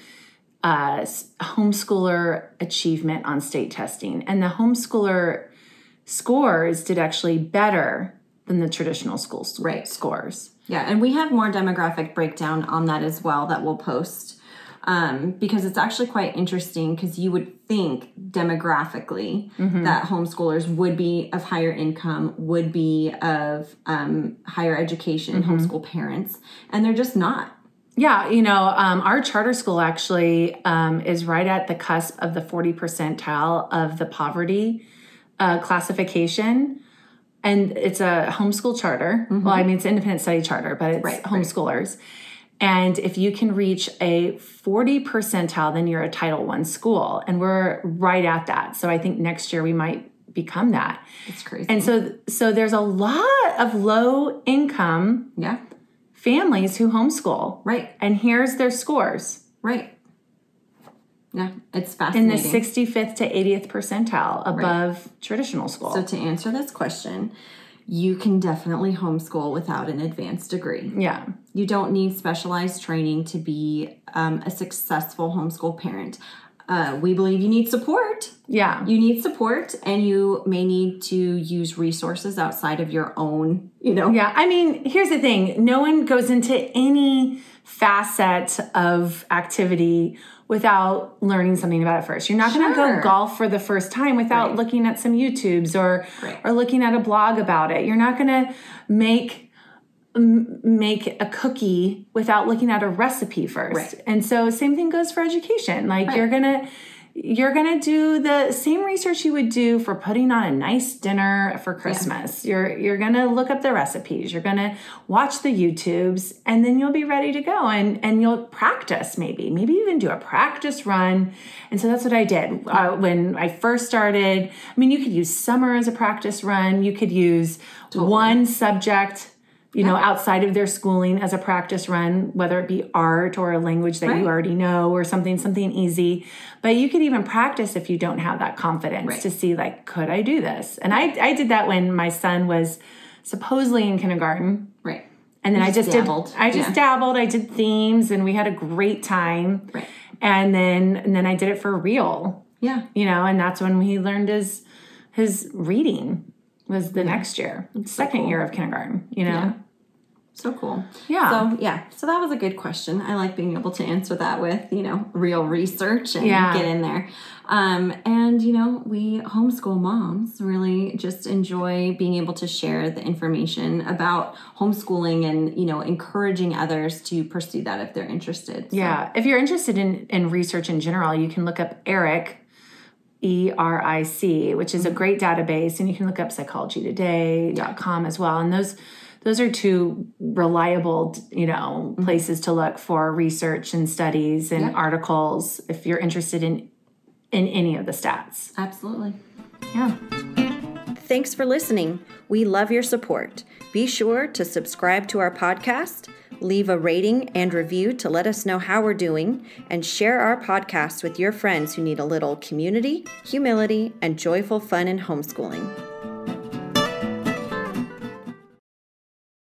Speaker 1: uh, homeschooler achievement on state testing, and the homeschooler scores did actually better than the traditional school
Speaker 2: Right.
Speaker 1: scores.
Speaker 2: Yeah, and we have more demographic breakdown on that as well that we'll post um, because it's actually quite interesting because you would think demographically that homeschoolers would be of higher income, would be of um, higher education, homeschool parents, and they're just not.
Speaker 1: Yeah, you know, um, our charter school actually um, is right at the cusp of the 40 percentile of the poverty uh, classification. And it's a homeschool charter. Well, I mean, it's an independent study charter, but it's
Speaker 2: Right, right.
Speaker 1: And if you can reach a 40 percentile, then you're a Title One school. And we're right at that. So I think next year we might become that.
Speaker 2: It's crazy.
Speaker 1: And so so there's a lot of low income
Speaker 2: yeah,
Speaker 1: families who homeschool.
Speaker 2: right,
Speaker 1: And here's their scores
Speaker 2: right. Yeah, it's fascinating.
Speaker 1: in the 65th to 80th percentile above traditional school.
Speaker 2: so to answer this question, you can definitely homeschool without an advanced degree.
Speaker 1: yeah.
Speaker 2: You don't need specialized training to be um, a successful homeschool parent. Uh, we believe you need support.
Speaker 1: Yeah.
Speaker 2: You need support, and you may need to use resources outside of your own, you know.
Speaker 1: Yeah. I mean, here's the thing no one goes into any facet of activity without learning something about it first. You're not going to go golf for the first time without
Speaker 2: Right.
Speaker 1: looking at some YouTubes or
Speaker 2: Right.
Speaker 1: or looking at a blog about it. You're not going to make make a cookie without looking at a recipe first.
Speaker 2: Right.
Speaker 1: And so same thing goes for education. Like you're going to you're going to do the same research you would do for putting on a nice dinner for Christmas. You're you're going to look up the recipes. You're going to watch the YouTubes and then you'll be ready to go and and you'll practice maybe. Maybe even do a practice run. And so that's what I did. Uh, when I first started, I mean you could use summer as a practice run. You could use totally. one subject you know, outside of their schooling as a practice run, whether it be art or a language that right. you already know or something, something easy. But you could even practice if you don't have that confidence right. to see, like, could I do this? And I, I did that when my son was supposedly in kindergarten.
Speaker 2: Right.
Speaker 1: And then I just dabbled. did, I just yeah. dabbled. I did themes and we had a great time.
Speaker 2: Right.
Speaker 1: And then, and then I did it for real.
Speaker 2: Yeah.
Speaker 1: You know, and that's when he learned his, his reading was the yeah. next year, second cool. year of kindergarten, you know? Yeah.
Speaker 2: So cool.
Speaker 1: Yeah.
Speaker 2: So yeah. So that was a good question. I like being able to answer that with, you know, real research and yeah. get in there. Um, and you know, we homeschool moms really just enjoy being able to share the information about homeschooling and, you know, encouraging others to pursue that if they're interested.
Speaker 1: So. Yeah. If you're interested in, in research in general, you can look up ERIC E R I C, which is a mm-hmm. great database, and you can look up psychologytoday.com as well. And those those are two reliable, you know, mm-hmm. places to look for research and studies and articles if you're interested in in any of the stats.
Speaker 2: Absolutely.
Speaker 1: Yeah.
Speaker 2: Thanks for listening. We love your support. Be sure to subscribe to our podcast, leave a rating and review to let us know how we're doing, and share our podcast with your friends who need a little community, humility, and joyful fun in homeschooling.